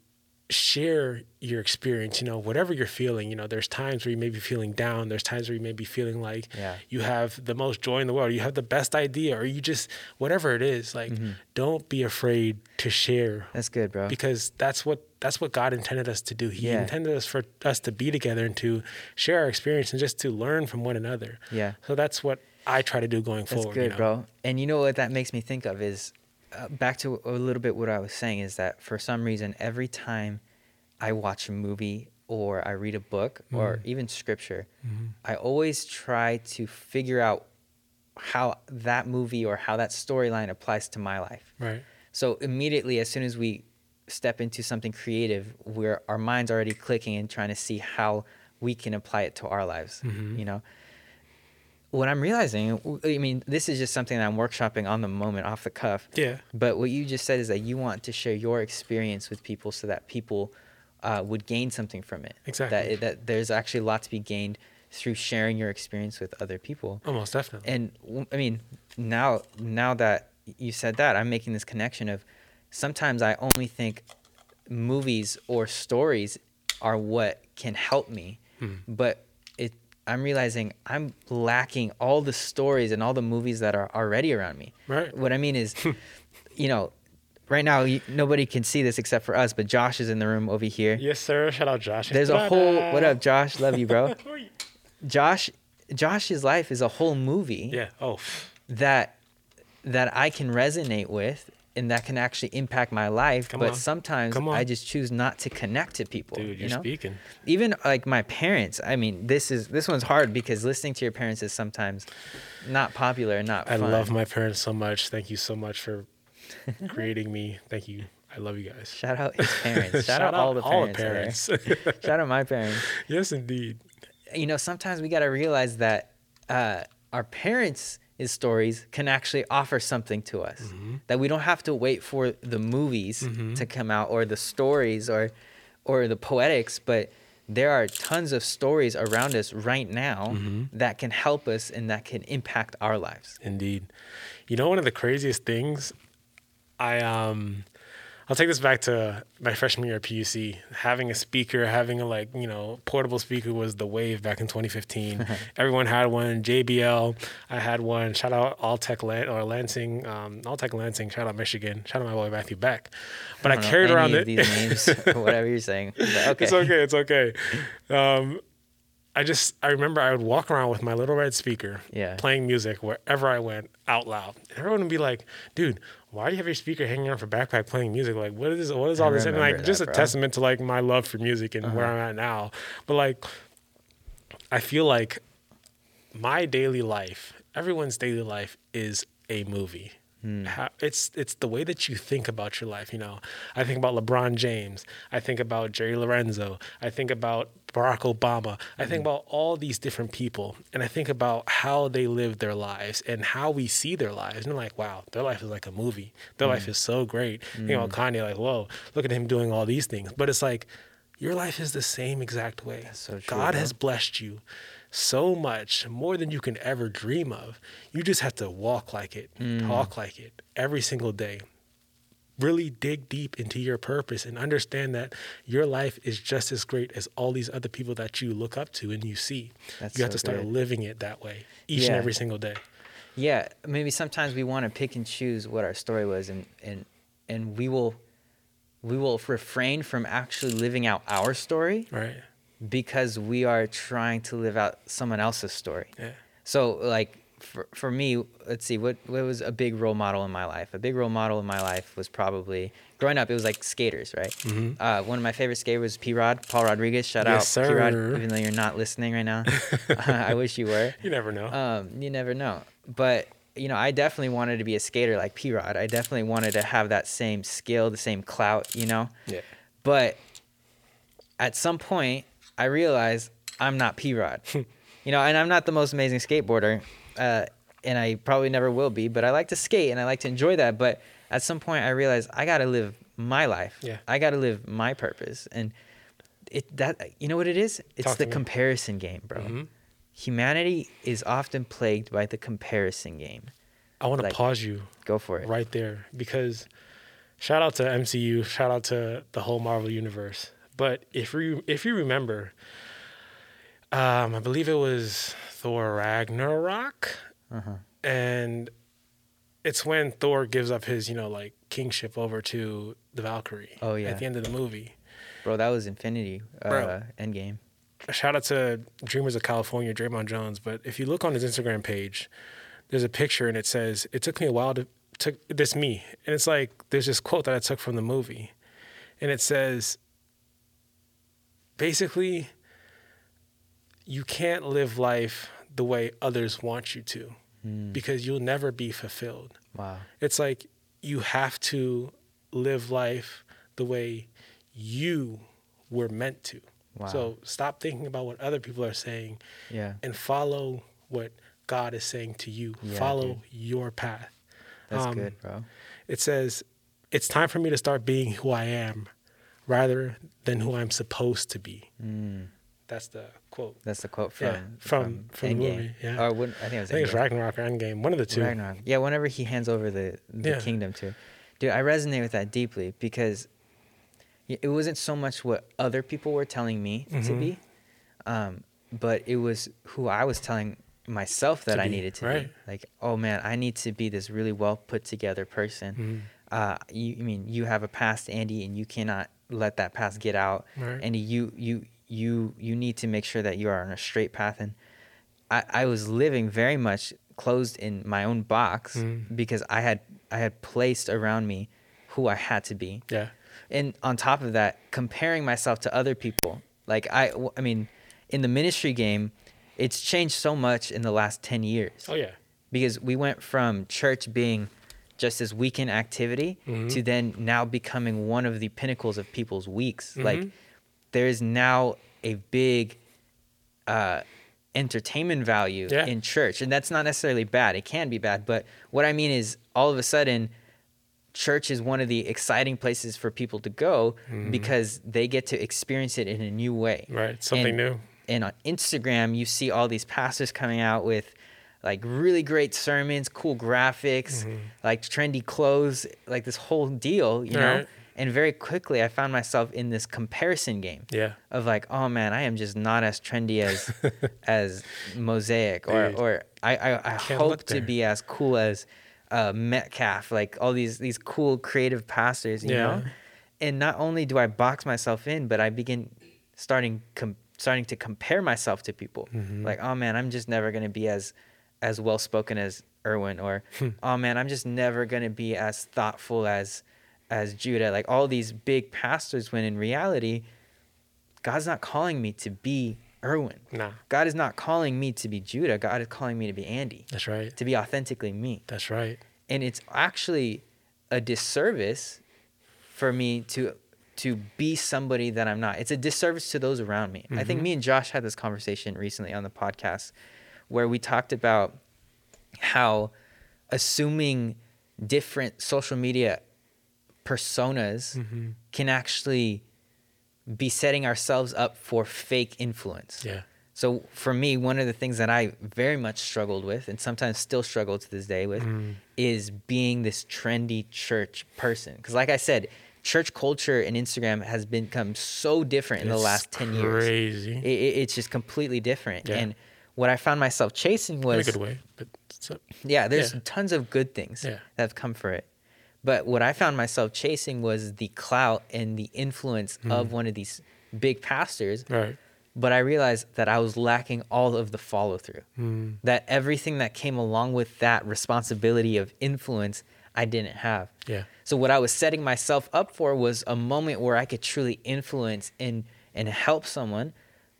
Speaker 3: share your experience, you know, whatever you're feeling, you know, there's times where you may be feeling down, there's times where you may be feeling like
Speaker 2: Yeah.
Speaker 3: you have the most joy in the world, you have the best idea or you just whatever it is, like
Speaker 2: Mm-hmm.
Speaker 3: don't be afraid to share
Speaker 2: That's good, bro.
Speaker 3: because that's what that's what God intended us to do. He
Speaker 2: Yeah.
Speaker 3: intended us for us to be together and to share our experience and just to learn from one another.
Speaker 2: Yeah.
Speaker 3: So that's what I try to do going
Speaker 2: That's
Speaker 3: forward.
Speaker 2: good,
Speaker 3: you know?
Speaker 2: bro. And you know what that makes me think of is uh, back to a little bit what I was saying is that for some reason every time I watch a movie or I read a book or
Speaker 3: Mm-hmm.
Speaker 2: even scripture, I always try to figure out how that movie or how that storyline applies to my life.
Speaker 3: Right.
Speaker 2: So immediately, as soon as we step into something creative, we're our minds already clicking and trying to see how we can apply it to our lives.
Speaker 3: Mm-hmm.
Speaker 2: You know, what I'm realizing, I mean, this is just something that I'm workshopping on the moment, off the cuff.
Speaker 3: Yeah.
Speaker 2: But what you just said is that you want to share your experience with people so that people uh, would gain something from it.
Speaker 3: Exactly.
Speaker 2: That that there's actually a lot to be gained through sharing your experience with other people.
Speaker 3: Almost definitely.
Speaker 2: And I mean, now now that you said that, I'm making this connection of sometimes I only think movies or stories are what can help me,
Speaker 3: Hmm.
Speaker 2: but I'm realizing I'm lacking all the stories and all the movies that are already around me.
Speaker 3: Right.
Speaker 2: What I mean is, you know, right now you, nobody can see this except for us, but Josh is in the room over here.
Speaker 3: yes, sir. Shout out Josh.
Speaker 2: There's a whole what up, Josh? Love you, bro.
Speaker 3: How are you?
Speaker 2: Josh Josh's life is a whole movie
Speaker 3: Yeah. Oh.
Speaker 2: that that I can resonate with and that can actually impact my life.
Speaker 3: Come
Speaker 2: but
Speaker 3: on.
Speaker 2: sometimes I just choose not to connect to people.
Speaker 3: Dude, you're
Speaker 2: you know?
Speaker 3: speaking.
Speaker 2: Even like my parents. I mean, this is this one's hard because listening to your parents is sometimes not popular and not
Speaker 3: I
Speaker 2: fun.
Speaker 3: love my parents so much. Thank you so much for creating me. Thank you. I love you guys.
Speaker 2: Shout out his parents. Shout, out, all the parents. out
Speaker 3: parents.
Speaker 2: Shout out my parents.
Speaker 3: yes, indeed.
Speaker 2: you know, sometimes we got to realize that uh, our parents' stories can actually offer something to us.
Speaker 3: Mm-hmm.
Speaker 2: That we don't have to wait for the movies to come out or the stories or or the poetics, but there are tons of stories around us right now
Speaker 3: Mm-hmm.
Speaker 2: that can help us and that can impact our lives.
Speaker 3: Indeed. You know, one of the craziest things, I um, I'll take this back to my freshman year at PUC. Having a speaker, having a like you know portable speaker was the wave back in 2015. Everyone had one. JBL, I had one. Shout out Altec Lan- or Lansing, um, Altec Lansing. Shout out Michigan. Shout out my boy Matthew Beck. But I,
Speaker 2: know
Speaker 3: carried around it.
Speaker 2: these names whatever you're saying. Okay.
Speaker 3: It's okay. It's okay. Um, I just I remember I would walk around with my little red speaker,
Speaker 2: Yeah.
Speaker 3: playing music wherever I went out loud. And everyone would be like, "Dude, why do you have your speaker hanging off your backpack playing music? Like, what is what is
Speaker 2: I
Speaker 3: all this?" And like, just a
Speaker 2: bro. Uh-huh.
Speaker 3: testament to like my love for music and where I'm at now. But like, I feel like my daily life, everyone's daily life, is a movie.
Speaker 2: Hmm.
Speaker 3: How, it's it's the way that you think about your life. You know, I think about LeBron James. I think about Jerry Lorenzo. I think about Barack Obama. I think
Speaker 2: Hmm.
Speaker 3: about all these different people, and I think about how they live their lives and how we see their lives. And I'm like, wow, their life is like a movie. Their
Speaker 2: Hmm.
Speaker 3: life is so great. You know, Kanye, like, whoa, look at him doing all these things. But it's like, your life is the same exact way.
Speaker 2: so true,
Speaker 3: God
Speaker 2: bro.
Speaker 3: has blessed you so much more than you can ever dream of. You just have to walk like it,
Speaker 2: Mm.
Speaker 3: talk like it every single day. Really dig deep into your purpose and understand that your life is just as great as all these other people that you look up to and you see.
Speaker 2: That's
Speaker 3: you have
Speaker 2: so
Speaker 3: to start
Speaker 2: good.
Speaker 3: living it that way each and every single day.
Speaker 2: Yeah, maybe sometimes we want to pick and choose what our story was, and and and we will we will refrain from actually living out our story
Speaker 3: Right?
Speaker 2: Because we are trying to live out someone else's story.
Speaker 3: Yeah.
Speaker 2: So like for, for me, let's see, what, what was a big role model in my life? A big role model in my life was probably growing up. It was like skaters, right?
Speaker 3: Mm-hmm.
Speaker 2: Uh, one of my favorite skaters was P Rod, Paul Rodriguez. Shout
Speaker 3: Yes,
Speaker 2: out P Rod, even though you're not listening right now. I wish you were.
Speaker 3: You never know.
Speaker 2: Um, you never know. But you know, I definitely wanted to be a skater like P Rod. I definitely wanted to have that same skill, the same clout, you know.
Speaker 3: yeah.
Speaker 2: But at some point, I realize I'm not P Rod. you know, and I'm not the most amazing skateboarder, uh, and I probably never will be. But I like to skate and I like to enjoy that. But at some point, I realized I got to live my life.
Speaker 3: Yeah.
Speaker 2: I got to live my purpose, and it that you know what it is? It's
Speaker 3: Talk
Speaker 2: the
Speaker 3: me.
Speaker 2: comparison game, bro.
Speaker 3: Mhm.
Speaker 2: Humanity is often plagued by the comparison game.
Speaker 3: I want to
Speaker 2: Like-
Speaker 3: pause you
Speaker 2: Go for it.
Speaker 3: right there because shout out to MCU, shout out to the whole Marvel universe. But if you if you remember, um, I believe it was Thor Ragnarok,
Speaker 2: Uh-huh.
Speaker 3: and it's when Thor gives up his you know like kingship over to the Valkyrie.
Speaker 2: Oh, yeah.
Speaker 3: at the end of the movie.
Speaker 2: Bro, that was Infinity uh,
Speaker 3: Bro.
Speaker 2: Endgame.
Speaker 3: shout out to Dreamers of California, Draymond Jones. But if you look on his Instagram page, there's a picture and it says, "It took me a while to took this me," and it's like there's this quote that I took from the movie, and it says, basically, you can't live life the way others want you to,
Speaker 2: Mm.
Speaker 3: because you'll never be fulfilled.
Speaker 2: Wow.
Speaker 3: It's like you have to live life the way you were meant to.
Speaker 2: Wow.
Speaker 3: So stop thinking about what other people are saying
Speaker 2: Yeah.
Speaker 3: and follow what God is saying to you.
Speaker 2: Yeah,
Speaker 3: follow
Speaker 2: dude.
Speaker 3: your path.
Speaker 2: That's
Speaker 3: Um,
Speaker 2: good, bro.
Speaker 3: It says, it's time for me to start being who I am rather than who I'm supposed to be.
Speaker 2: Mm.
Speaker 3: That's the quote.
Speaker 2: That's the quote from
Speaker 3: Yeah, from- from the movie, yeah.
Speaker 2: Or when, I think it was
Speaker 3: I think it's. Ragnarok or Endgame, one of the two.
Speaker 2: Ragnarok. Yeah, whenever he hands over the, the
Speaker 3: Yeah.
Speaker 2: kingdom to. Dude, I resonate with that deeply because it wasn't so much what other people were telling me to
Speaker 3: Mhm.
Speaker 2: be, um, but it was who I was telling myself that
Speaker 3: To
Speaker 2: I needed to
Speaker 3: right.
Speaker 2: be. Like, oh man, I need to be this really well put together person.
Speaker 3: Mhm.
Speaker 2: Uh, you, I mean, you have a past, Andy, and you cannot let that past get out.
Speaker 3: Right.
Speaker 2: And you, you, you, you need to make sure that you are on a straight path. And I, I was living very much closed in my own box
Speaker 3: Mm.
Speaker 2: because I had, I had placed around me who I had to be.
Speaker 3: Yeah.
Speaker 2: And on top of that, comparing myself to other people. Like I, I mean, in the ministry game, it's changed so much in the last 10 years
Speaker 3: Oh, yeah.
Speaker 2: because we went from church being just this weekend activity
Speaker 3: Mhm.
Speaker 2: to then now becoming one of the pinnacles of people's weeks. Like
Speaker 3: Mhm.
Speaker 2: there is now a big uh, entertainment value
Speaker 3: Yeah.
Speaker 2: in church, and that's not necessarily bad. It can be bad, but what I mean is all of a sudden. Church is one of the exciting places for people to go
Speaker 3: Mhm.
Speaker 2: because they get to experience it in a new way
Speaker 3: Right. Something
Speaker 2: And-
Speaker 3: new.
Speaker 2: and on Instagram, you see all these pastors coming out with like really great sermons, cool graphics,
Speaker 3: Mhm.
Speaker 2: like trendy clothes, like this whole deal, you know?
Speaker 3: Right.
Speaker 2: And very quickly, I found myself in this comparison game
Speaker 3: Yeah.
Speaker 2: of like, oh man, I am just not as trendy as as Mosaic, or
Speaker 3: Dude.
Speaker 2: or I I, I hope to be as cool as uh, Metcalf, like all these these cool creative pastors, you know. And not only do I box myself in, but I begin starting com- starting to compare myself to people.
Speaker 3: Mhm.
Speaker 2: Like, oh man, I'm just never gonna be as as well spoken as Erwin, or
Speaker 3: Hmm.
Speaker 2: oh man, I'm just never gonna be as thoughtful as as Judah. Like all these big pastors, when in reality, God's not calling me to be Erwin.
Speaker 3: Nah.
Speaker 2: God is not calling me to be Judah. God is calling me to be Andy,
Speaker 3: That's right.
Speaker 2: to be authentically me.
Speaker 3: That's right.
Speaker 2: And it's actually a disservice for me to to be somebody that I'm not. It's a disservice to those around me. I think
Speaker 3: Mhm.
Speaker 2: me and Josh had this conversation recently on the podcast where we talked about how assuming different social media personas
Speaker 3: Mhm.
Speaker 2: can actually be setting ourselves up for fake influence.
Speaker 3: Yeah.
Speaker 2: So for me, one of the things that I very much struggled with, and sometimes still struggle to this day with,
Speaker 3: Mm.
Speaker 2: is being this trendy church person. Because, like I said, church culture and Instagram has become so different in the last ten years.
Speaker 3: Crazy.
Speaker 2: It, it- it's just completely different.
Speaker 3: Yeah.
Speaker 2: And what I found myself chasing
Speaker 3: in a good way. But so,
Speaker 2: yeah, there's
Speaker 3: Yeah.
Speaker 2: tons of good things
Speaker 3: Yeah.
Speaker 2: that have come for it. But what I found myself chasing was the clout and the influence
Speaker 3: Mm.
Speaker 2: of one of these big pastors
Speaker 3: right.
Speaker 2: but I realized that I was lacking all of the follow through.
Speaker 3: Hmm.
Speaker 2: That everything that came along with that responsibility of influence, I didn't have.
Speaker 3: Yeah.
Speaker 2: So what I was setting myself up for was a moment where I could truly influence and and help someone,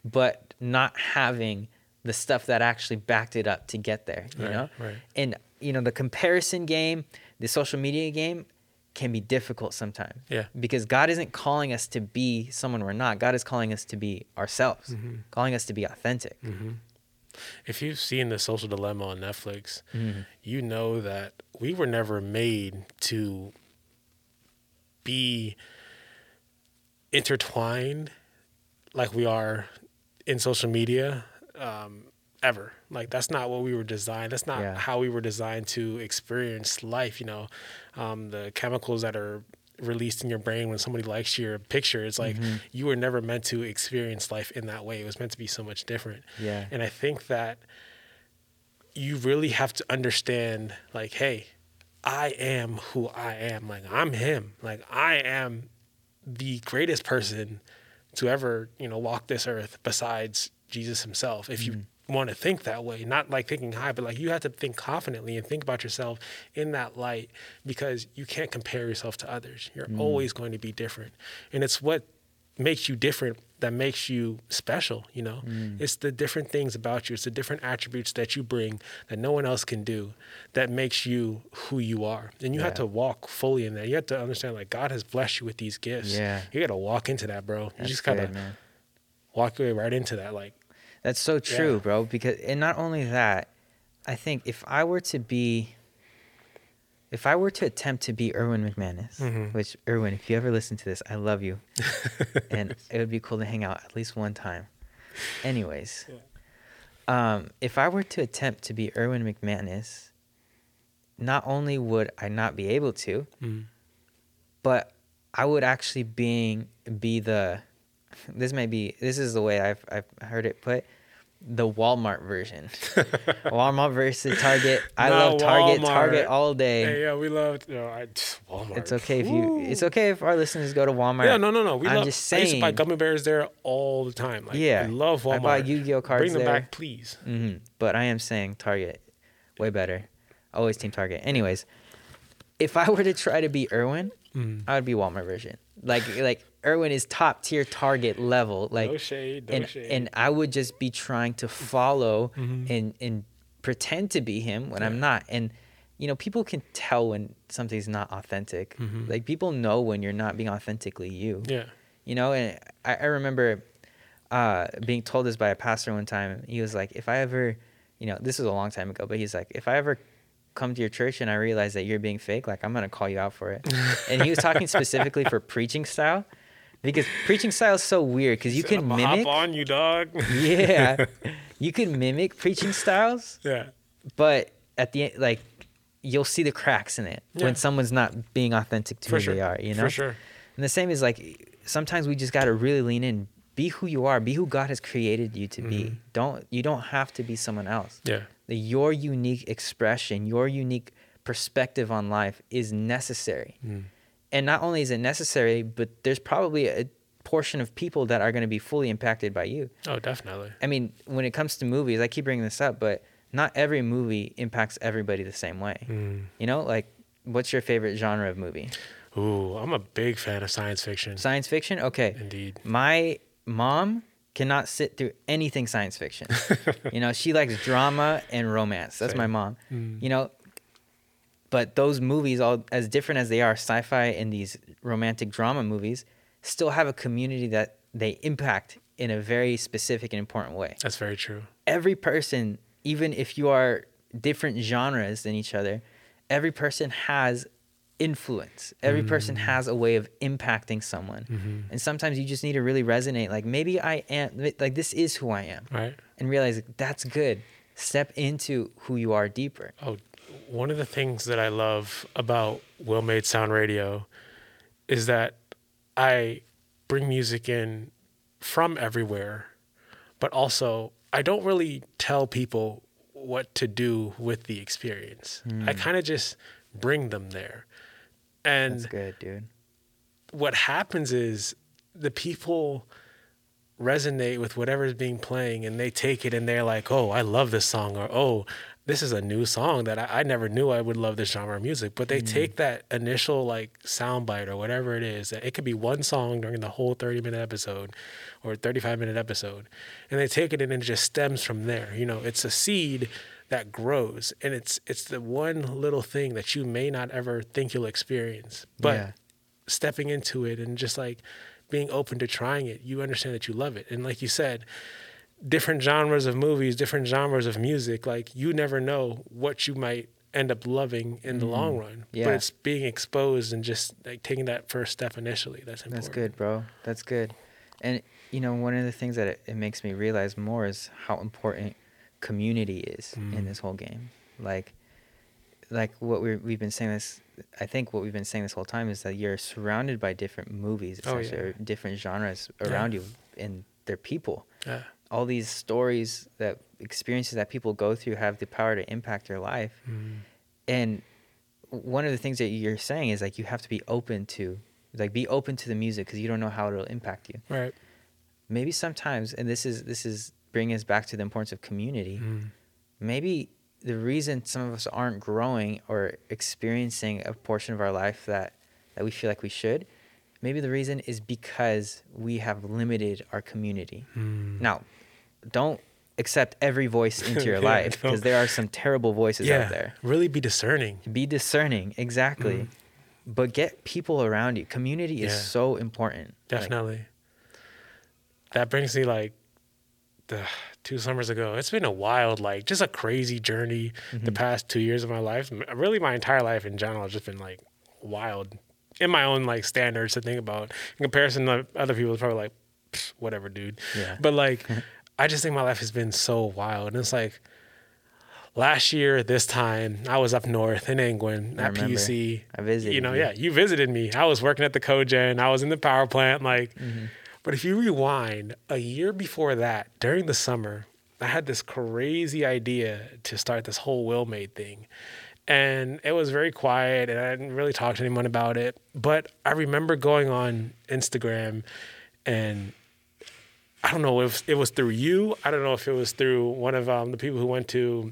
Speaker 2: but not having the stuff that actually backed it up to get there. You
Speaker 3: Right,
Speaker 2: know,
Speaker 3: right.
Speaker 2: and you know the comparison game, the social media game, can be difficult sometimes.
Speaker 3: Yeah.
Speaker 2: Because God isn't calling us to be someone we're not. God is calling us to be ourselves,
Speaker 3: Mm-hmm.
Speaker 2: calling us to be authentic.
Speaker 3: If you've seen the Social Dilemma on Netflix,
Speaker 2: Mm-hmm.
Speaker 3: you know that we were never made to be intertwined like we are in social media um, ever. Like that's not what we were designed. That's not
Speaker 2: Yeah.
Speaker 3: how we were designed to experience life. You know, um, the chemicals that are released in your brain when somebody likes your picture. It's like
Speaker 2: Mm-hmm.
Speaker 3: you were never meant to experience life in that way. It was meant to be so much different.
Speaker 2: Yeah.
Speaker 3: And I think that you really have to understand, like, hey, I am who I am. Like I'm him. Like I am the greatest person to ever, you know, walk this earth besides Jesus himself. If you mm. want to think that way, not like thinking high, but like you have to think confidently and think about yourself in that light because you can't compare yourself to others. You're mm. always going to be different. And it's what makes you different that makes you special, you know? Mm. It's the different things about you, it's the different attributes that you bring that no one else can do that makes you who you are. And you have to walk fully in that. You have to understand like God has blessed you with these gifts.
Speaker 2: Yeah.
Speaker 3: You got to walk into that, bro. You
Speaker 2: That's
Speaker 3: just got to
Speaker 2: good, man.
Speaker 3: walk away right into that like
Speaker 2: That's so true,
Speaker 3: Yeah.
Speaker 2: bro. Because and not only that, I think if I were to be, if I were to attempt to be Erwin McManus,
Speaker 3: Mhm.
Speaker 2: which Erwin, if you ever listen to this, I love you, and it would be cool to hang out at least one time. Anyways, um, if I were to attempt to be Erwin McManus, not only would I not be able to,
Speaker 3: mm,
Speaker 2: but I would actually being be the this may be this is the way I've I've heard it put the Walmart version. Walmart versus Target. I
Speaker 3: Not
Speaker 2: love Target.
Speaker 3: Walmart.
Speaker 2: Target all day.
Speaker 3: Hey, yeah, we love you know, I, Walmart.
Speaker 2: It's okay if you. It's okay if our listeners go to Walmart.
Speaker 3: Yeah, no, no, no. We
Speaker 2: I'm
Speaker 3: love.
Speaker 2: just
Speaker 3: I used to buy gummy bears there all the time. Like,
Speaker 2: Yeah.
Speaker 3: we love Walmart.
Speaker 2: I buy Yu-Gi-Oh cards
Speaker 3: Bring them
Speaker 2: there.
Speaker 3: back, please.
Speaker 2: hmm But I am saying Target, way better. Always Team Target. Anyways, if I were to try to be Erwin,
Speaker 3: Mm.
Speaker 2: I would be Walmart version. Like like Erwin is top tier Target level. Like
Speaker 3: no shade, no
Speaker 2: and
Speaker 3: shade.
Speaker 2: and I would just be trying to follow
Speaker 3: Mhm.
Speaker 2: and and pretend to be him when I'm not. And you know, people can tell when something's not authentic.
Speaker 3: Mhm.
Speaker 2: Like people know when you're not being authentically you.
Speaker 3: yeah.
Speaker 2: You know, and I, I remember uh, being told this by a pastor one time. He was like, if I ever, you know, this was a long time ago, but he's like, if I ever come to your church and I realize that you're being fake, like I'm gonna call you out for it. and he was talking specifically for preaching style, because preaching style is so weird because you
Speaker 3: Said,
Speaker 2: can
Speaker 3: "I'ma
Speaker 2: mimic.
Speaker 3: hop on you, dog.
Speaker 2: yeah, you can mimic preaching styles,
Speaker 3: yeah.
Speaker 2: but at the end, like you'll see the cracks in it
Speaker 3: Yeah.
Speaker 2: when someone's not being authentic to
Speaker 3: For
Speaker 2: who
Speaker 3: sure.
Speaker 2: they are. You know,
Speaker 3: For sure.
Speaker 2: and the same is like sometimes we just got to really lean in, be who you are, be who God has created you to be.
Speaker 3: Mhm.
Speaker 2: Don't you don't have to be someone else.
Speaker 3: Yeah.
Speaker 2: The, your unique expression, your unique perspective on life is necessary.
Speaker 3: Mm.
Speaker 2: And not only is it necessary, but there's probably a portion of people that are going to be fully impacted by you.
Speaker 3: Oh, definitely.
Speaker 2: I mean, when it comes to movies, I keep bringing this up, but not every movie impacts everybody the same way.
Speaker 3: Mm.
Speaker 2: You know, like what's your favorite genre of movie?
Speaker 3: Ooh, I'm a big fan of science fiction.
Speaker 2: Science fiction? Okay.
Speaker 3: Indeed.
Speaker 2: My mom cannot sit through anything science fiction. you know, she likes drama and romance. That's my mom.
Speaker 3: Mm.
Speaker 2: You know, but those movies, all as different as they are, sci-fi and these romantic drama movies, still have a community that they impact in a very specific and important way.
Speaker 3: That's very true.
Speaker 2: Every person, even if you are different genres than each other, every person has influence. Every person has a way of impacting someone.
Speaker 3: Mhm.
Speaker 2: And sometimes you just need to really resonate. Like maybe I am, like this is who I am,
Speaker 3: Right.
Speaker 2: and realize that's good. Step into who you are deeper.
Speaker 3: Oh, one of the things that I love about Will Made Sound Radio is that I bring music in from everywhere, but also I don't really tell people what to do with the experience. I hmm. kind of just bring them there. And
Speaker 2: That's good, dude.
Speaker 3: what happens is the people resonate with whatever's being playing and they take it and they're like, oh, I love this song or oh, this is a new song that I, I never knew I would love this genre of music. But they mm-hmm. take that initial like soundbite or whatever it is. That it could be one song during the whole 30 minute episode or 35 minute episode. And they take it and it just stems from there. You know, it's a seed that grows and it's it's the one little thing that you may not ever think you'll experience. But
Speaker 2: Yeah.
Speaker 3: stepping into it and just like being open to trying it, you understand that you love it. And like you said, different genres of movies, different genres of music, like you never know what you might end up loving in the long mm.
Speaker 2: run. Yeah.
Speaker 3: But it's being exposed and just like taking that first step initially. That's important.
Speaker 2: That's good, bro. That's good. And you know, one of the things that it, it makes me realize more is how important community is in mm. this whole game. Like, like what we we've been saying this. I think what we've been saying this whole time is that you're surrounded by different movies,
Speaker 3: Oh, yeah.
Speaker 2: different genres
Speaker 3: Yeah.
Speaker 2: around you, and they're people.
Speaker 3: Yeah.
Speaker 2: All these stories that experiences that people go through have the power to impact your life.
Speaker 3: Mm-hmm.
Speaker 2: And one of the things that you're saying is like you have to be open to, like, be open to the music because you don't know how it'll impact you
Speaker 3: Right.
Speaker 2: maybe sometimes and this is this is bringing us back to the importance of community
Speaker 3: Mm.
Speaker 2: maybe the reason some of us aren't growing or experiencing a portion of our life that that we feel like we should maybe the reason is because we have limited our community
Speaker 3: Mm.
Speaker 2: now don't accept every voice into your
Speaker 3: Yeah,
Speaker 2: life because there are some terrible voices
Speaker 3: Yeah.
Speaker 2: out there
Speaker 3: Really be discerning.
Speaker 2: be discerning exactly
Speaker 3: Mm.
Speaker 2: but get people around you community is
Speaker 3: Yeah.
Speaker 2: so important Like,
Speaker 3: Definitely. that brings me like the two summers ago. It's been a wild, like just a crazy journey.
Speaker 2: Mm-hmm.
Speaker 3: The past two years of my life, really my entire life in general, has just been like wild in my own like standards to think about. In comparison to other people, it's probably like whatever, dude.
Speaker 2: Yeah.
Speaker 3: But like, I just think my life has been so wild, and it's like. Last year, this time, I was up north in
Speaker 2: Angwin
Speaker 3: at
Speaker 2: remember.
Speaker 3: PUC.
Speaker 2: I visited
Speaker 3: You know,
Speaker 2: you.
Speaker 3: yeah, you visited me. I was working at the cogen. I was in the power plant. Like,
Speaker 2: Mm-hmm.
Speaker 3: but if you rewind a year before that, during the summer, I had this crazy idea to start this whole Will Made thing. And it was very quiet and I didn't really talk to anyone about it. But I remember going on Instagram and I don't know if it was through you. I don't know if it was through one of um, the people who went to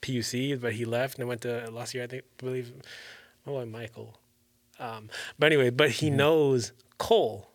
Speaker 3: PUC, but he left and went to last year, I think, I believe, oh, Michael. Um, but anyway, but he knows Cole.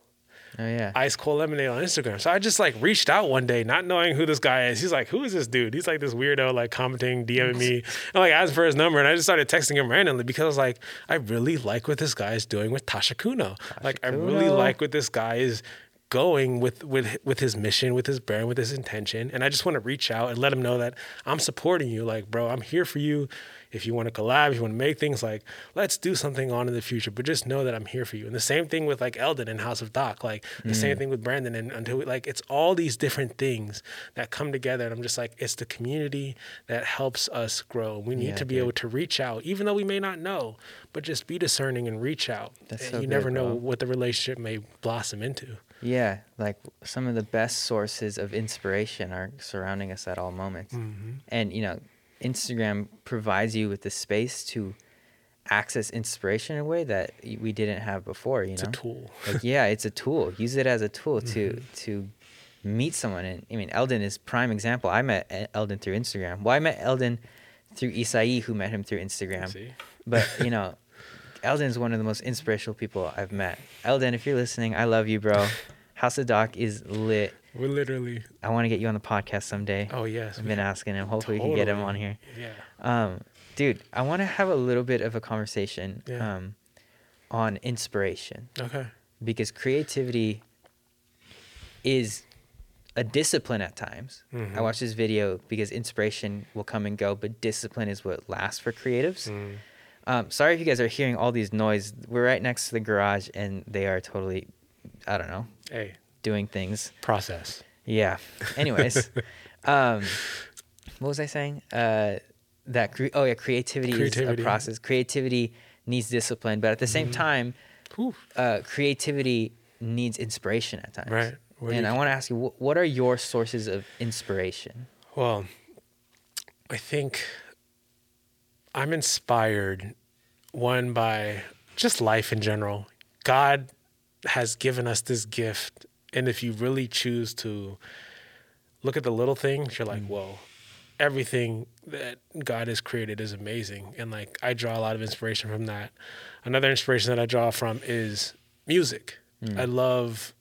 Speaker 2: oh yeah
Speaker 3: Ice Cold Lemonade on Instagram. So I just like reached out one day, not knowing who this guy is. He's like, "Who is this dude?" He's like this weirdo, like commenting, DMing me. I like asked for his number, and I just started texting him randomly because I was like, I really like what this guy is doing with Tasha Kuno. Like, I really like what this guy is going with with with his mission, with his brand, with his intention. And I just want to reach out and let him know that I'm supporting you. Like, bro, I'm here for you. If you want to collab, if you want to make things like, let's do something on in the future. But just know that I'm here for you. And the same thing with like Eldon and House of Doc. Like the same mm. thing with Brandon. And until we, like it's all these different things that come together. And I'm just like, it's the community that helps us grow. We need
Speaker 2: Yeah,
Speaker 3: to be
Speaker 2: dude.
Speaker 3: able to reach out, even though we may not know, but just be discerning and reach out.
Speaker 2: That's
Speaker 3: And
Speaker 2: so
Speaker 3: you
Speaker 2: good,
Speaker 3: never know
Speaker 2: bro.
Speaker 3: what the relationship may blossom into.
Speaker 2: Yeah, like some of the best sources of inspiration are surrounding us at all moments.
Speaker 3: Mm-hmm.
Speaker 2: And, you know, Instagram provides you with the space to access inspiration in a way that we didn't have before, you
Speaker 3: It's
Speaker 2: know?
Speaker 3: It's a tool.
Speaker 2: Like, yeah, it's a tool. Use it as a tool to
Speaker 3: Mm-hmm.
Speaker 2: to meet someone. And I mean, Eldon is prime example. I met Eldon through Instagram. Well, I met Eldon through Isai, who met him through Instagram.
Speaker 3: See?
Speaker 2: But you know, Eldon is one of the most inspirational people I've met. Eldon, if you're listening, I love you, bro. House of Doc is lit.
Speaker 3: We're literally.
Speaker 2: I want to get you on the podcast someday.
Speaker 3: Oh yes.
Speaker 2: I've been asking him. Hopefully, we can get him on here.
Speaker 3: Yeah.
Speaker 2: Um, dude, I want to have a little bit of a conversation
Speaker 3: Yeah.
Speaker 2: um, on inspiration
Speaker 3: Okay.
Speaker 2: because creativity is a discipline at times.
Speaker 3: Mhm.
Speaker 2: I watched this video because inspiration will come and go, but discipline is what lasts for creatives.
Speaker 3: Mm.
Speaker 2: Um, sorry if you guys are hearing all these noise. We're right next to the garage, and they are totally, I don't know,
Speaker 3: Hey,
Speaker 2: doing things.
Speaker 3: process.
Speaker 2: Yeah. Anyways, um, what was I saying? Uh, that cre- oh yeah, creativity, is a process. Creativity needs discipline, but at the same
Speaker 3: Mhm.
Speaker 2: time, uh, creativity needs inspiration at times.
Speaker 3: Right.
Speaker 2: And
Speaker 3: you-
Speaker 2: I want to ask you, wh- what are your sources of inspiration?
Speaker 3: Well, I think I'm inspired, one, by just life in general. God has given us this gift and if you really choose to look at the little things, you're like, mm. whoa, everything that God has created is amazing. And like I draw a lot of inspiration from that. Another inspiration that I draw from is music. Mm. I love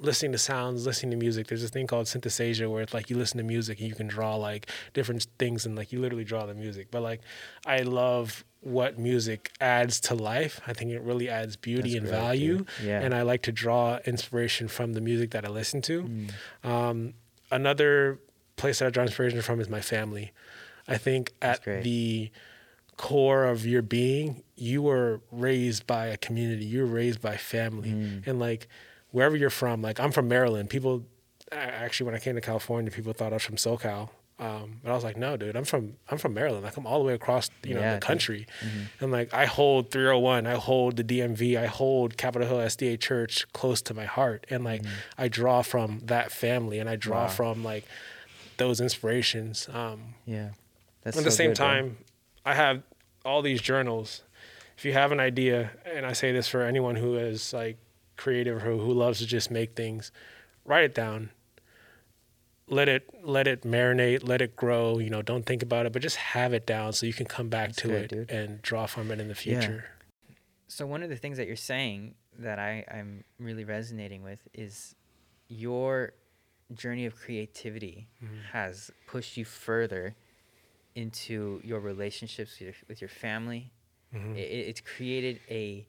Speaker 3: listening to sounds, listening to music. There's this thing called synesthesia where it's like you listen to music and you can draw like different things and like you literally draw the music. But like I love what music adds to life. I think it really adds beauty
Speaker 2: That's
Speaker 3: and
Speaker 2: great,
Speaker 3: value.
Speaker 2: Yeah.
Speaker 3: And I like to draw inspiration from the music that I listen to. Um, another place that I draw inspiration from is my family. I think
Speaker 2: That's
Speaker 3: at
Speaker 2: great.
Speaker 3: the core of your being, you were raised by a community. You were raised by family,
Speaker 2: Mm.
Speaker 3: and like wherever you're from, like I'm from Maryland. People actually, when I came to California, people thought I was from SoCal. Um, but I was like, no, dude, I'm from I'm from Maryland. Like I'm all the way across, you know,
Speaker 2: Yeah,
Speaker 3: the country,
Speaker 2: Mm-hmm.
Speaker 3: and like I hold 301, I hold the DMV, I hold Capitol Hill SDA Church close to my heart, and like I draw from that family, and I draw
Speaker 2: Mm-hmm. Wow.
Speaker 3: from like those inspirations. Um,
Speaker 2: Yeah. That's
Speaker 3: at the same
Speaker 2: good, bro.
Speaker 3: time, I have all these journals. If you have an idea, and I say this for anyone who is like creative or who loves to just make things, write it down. Let it let it marinate, let it grow. You know, don't think about it, but just have it down so you can come back
Speaker 2: That's
Speaker 3: to
Speaker 2: good,
Speaker 3: it
Speaker 2: dude.
Speaker 3: and draw from it in the
Speaker 2: Yeah.
Speaker 3: future.
Speaker 2: So one of the things that you're saying that I, I'm really resonating with is your journey of creativity has pushed you further into your relationships with your, with your family.
Speaker 3: Mhm.
Speaker 2: It, it's created a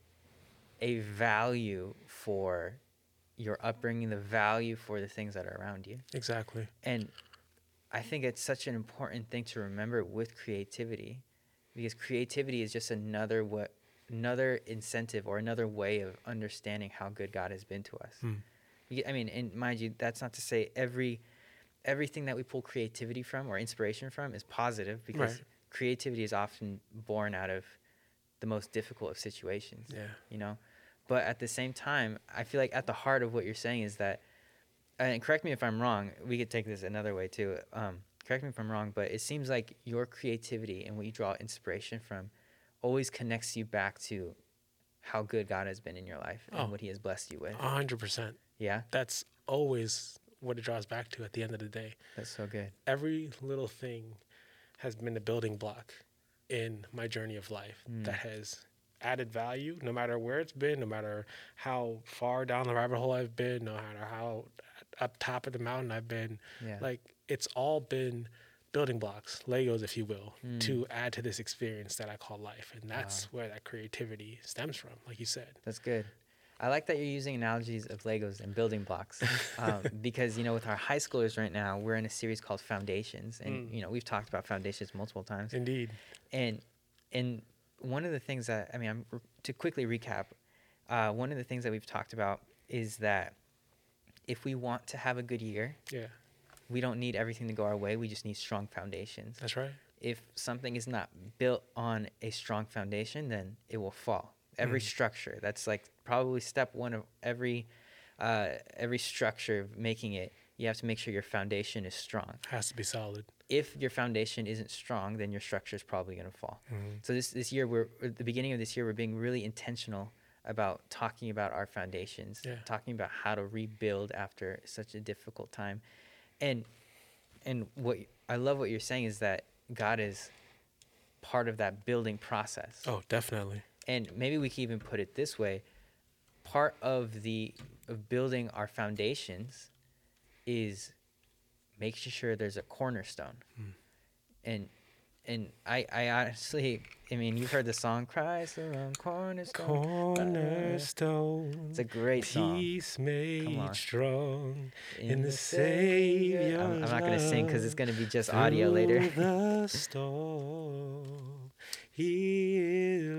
Speaker 2: a value for your upbringing, the value for the things that are around you.
Speaker 3: Exactly.
Speaker 2: And I think it's such an important thing to remember with creativity because creativity is just another what another incentive or another way of understanding how good God has been to us.
Speaker 3: Hmm.
Speaker 2: You- I mean, and mind you, that's not to say every everything that we pull creativity from or inspiration from is positive because
Speaker 3: Right.
Speaker 2: creativity is often born out of the most difficult of situations
Speaker 3: Yeah.
Speaker 2: you know but at the same time i feel like at the heart of what you're saying is that and correct me if i'm wrong we could take this another way too um, correct me if i'm wrong but it seems like your creativity and what you draw inspiration from always connects you back to how good god has been in your life
Speaker 3: Oh.
Speaker 2: and what he has blessed you with
Speaker 3: A hundred percent.
Speaker 2: yeah
Speaker 3: That's always what it draws back to at the end of the day.
Speaker 2: that's so good
Speaker 3: every little thing has been a building block in my journey of life
Speaker 2: Mm.
Speaker 3: that has added value no matter where it's been no matter how far down the rabbit hole i've been no matter how up top of the mountain i've been.
Speaker 2: Yeah.
Speaker 3: Like it's all been building blocks legos if you will
Speaker 2: Mm.
Speaker 3: to add to this experience that i call life. And that's where that creativity stems from like you said.
Speaker 2: That's good. I like that you're using analogies of Legos and building blocks um, because you know with our high schoolers right now we're in a series called Foundations. And
Speaker 3: Mm.
Speaker 2: you know we've talked about foundations multiple times.
Speaker 3: Indeed.
Speaker 2: And and one of the things that I mean I'm, to quickly recap uh, one of the things that we've talked about is that if we want to have a good year
Speaker 3: yeah
Speaker 2: we don't need everything to go our way we just need strong foundations
Speaker 3: that's right
Speaker 2: if something is not built on a strong foundation, then it will fall. Every
Speaker 3: Mm.
Speaker 2: structure, that's like probably step one of every uh, every structure of making it. You have to make sure your foundation is strong.
Speaker 3: has to be solid
Speaker 2: If your foundation isn't strong, then your structure is probably going to fall.
Speaker 3: Mhm.
Speaker 2: So this this year, we're at the beginning of this year, we're being really intentional about talking about our foundations,
Speaker 3: Yeah.
Speaker 2: talking about how to rebuild after such a difficult time, and and what I love what you're saying is that God is part of that building process.
Speaker 3: oh definitely
Speaker 2: And maybe we can even put it this way: part of the of building our foundations is making sure there's a cornerstone.
Speaker 3: Hmm.
Speaker 2: And and I I honestly, I mean, you've heard the song "Christ alone, cornerstone."
Speaker 3: cornerstone
Speaker 2: It's a great song.
Speaker 3: Peace made strong
Speaker 2: In
Speaker 3: the
Speaker 2: Savior- I'm, I'm not gonna sing because it's gonna be just audio later.
Speaker 3: the storm. He is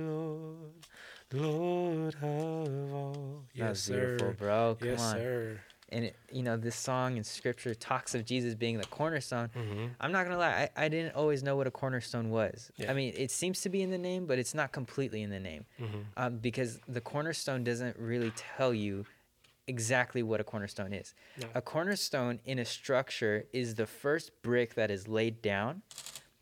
Speaker 3: Lord, Lord of all. Yes,
Speaker 2: beautiful,
Speaker 3: sir.
Speaker 2: bro. Come
Speaker 3: yes,
Speaker 2: on.
Speaker 3: sir.
Speaker 2: And it, you know, this song in Scripture talks of Jesus being the cornerstone.
Speaker 3: hmm
Speaker 2: I'm not gonna lie, I, I didn't always know what a cornerstone was.
Speaker 3: Yeah.
Speaker 2: I mean, it seems to be in the name, but it's not completely in the name,
Speaker 3: hmm
Speaker 2: um, because the cornerstone doesn't really tell you exactly what a cornerstone is.
Speaker 3: No.
Speaker 2: A cornerstone in a structure is the first brick that is laid down,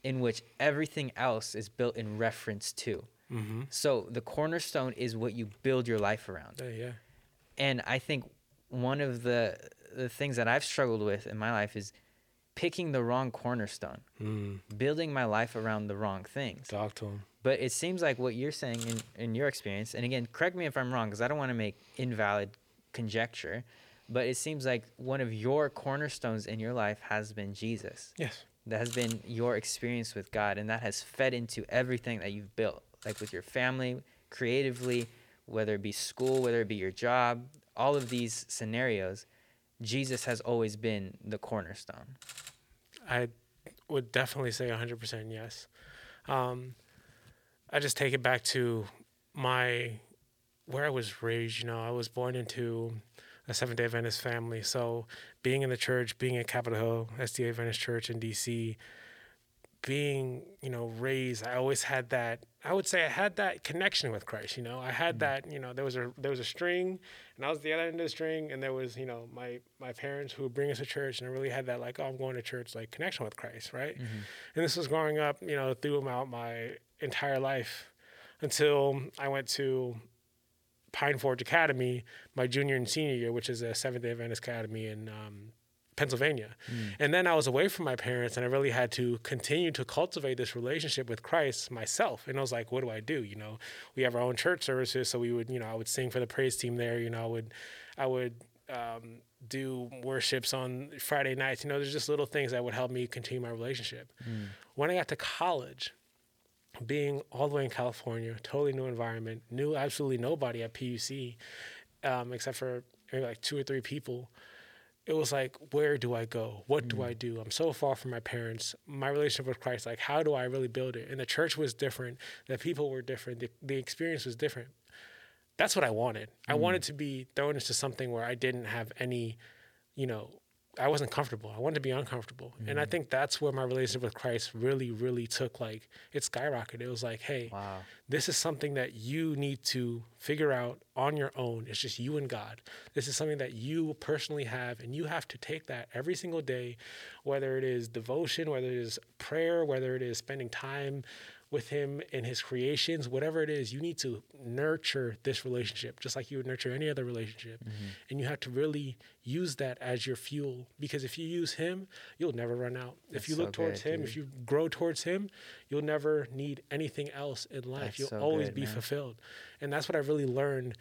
Speaker 2: in which everything else is built in reference to.
Speaker 3: hmm
Speaker 2: So the cornerstone is what you build your life around.
Speaker 3: Yeah, yeah.
Speaker 2: And I think one of the the things that I've struggled with in my life is picking the wrong cornerstone,
Speaker 3: Mm,
Speaker 2: building my life around the wrong things.
Speaker 3: talk to him.
Speaker 2: But it seems like what you're saying in, in your experience, and again, correct me if I'm wrong, because I don't want to make invalid conjecture, but it seems like one of your cornerstones in your life has been Jesus.
Speaker 3: Yes.
Speaker 2: That has been your experience with God, and that has fed into everything that you've built, like with your family, creatively, whether it be school, whether it be your job, all of these scenarios. Jesus has always been the cornerstone.
Speaker 3: I would definitely say 100% yes. Um, I just take it back to my where I was raised. You know, I was born into a Seventh Day Adventist family, so being in the church, being at Capitol Hill SDA Adventist Church in D.C., being you know raised, I always had that. I would say I had that connection with Christ. You know, I had that. You know, there was a there was a string, and I was the other end of the string, and there was you know my my parents who would bring us to church, and I really had that like oh I'm going to church like connection with Christ, right? And this was growing up, you know, throughout my entire life until I went to Pine Forge Academy my junior and senior year, which is a Seventh Day Adventist Academy in um, Pennsylvania. And then I was away from my parents, and I really had to continue to cultivate this relationship with Christ myself. And I was like, what do I do? You know, we have our own church services, so we would, you know, I would sing for the praise team there. You know, I would, I would. Um, do worships on Friday nights. You know, there's just little things that would help me continue my relationship. When I got to college, being all the way in California, totally new environment, knew absolutely nobody at PUC, um, except for maybe like two or three people. It was like, where do I go? What do I mm. do? I'm so far from my parents. My relationship with Christ, like, how do I really build it? And the church was different. The people were different. The, the experience was different. That's what I wanted. I mm. wanted to be thrown into something where I didn't have any, you know, I wasn't comfortable. I wanted to be uncomfortable. And I mm. think that's where my relationship with Christ really, really took like it skyrocketed. It was like, hey,
Speaker 2: Wow.
Speaker 3: this is something that you need to figure out on your own. It's just you and God. This is something that you personally have, and you have to take that every single day, whether it is devotion, whether it is prayer, whether it is spending time with Him in His creations, whatever it is, you need to nurture this relationship just like you would nurture any other relationship. And you have to really use that as your fuel because if you use Him, you'll never run out.
Speaker 2: That's
Speaker 3: if you
Speaker 2: so
Speaker 3: look towards
Speaker 2: good,
Speaker 3: Him,
Speaker 2: dude.
Speaker 3: if you grow towards Him, you'll never need anything else in life.
Speaker 2: That's
Speaker 3: you'll
Speaker 2: so
Speaker 3: always
Speaker 2: good,
Speaker 3: be
Speaker 2: man.
Speaker 3: fulfilled. And that's what I really learned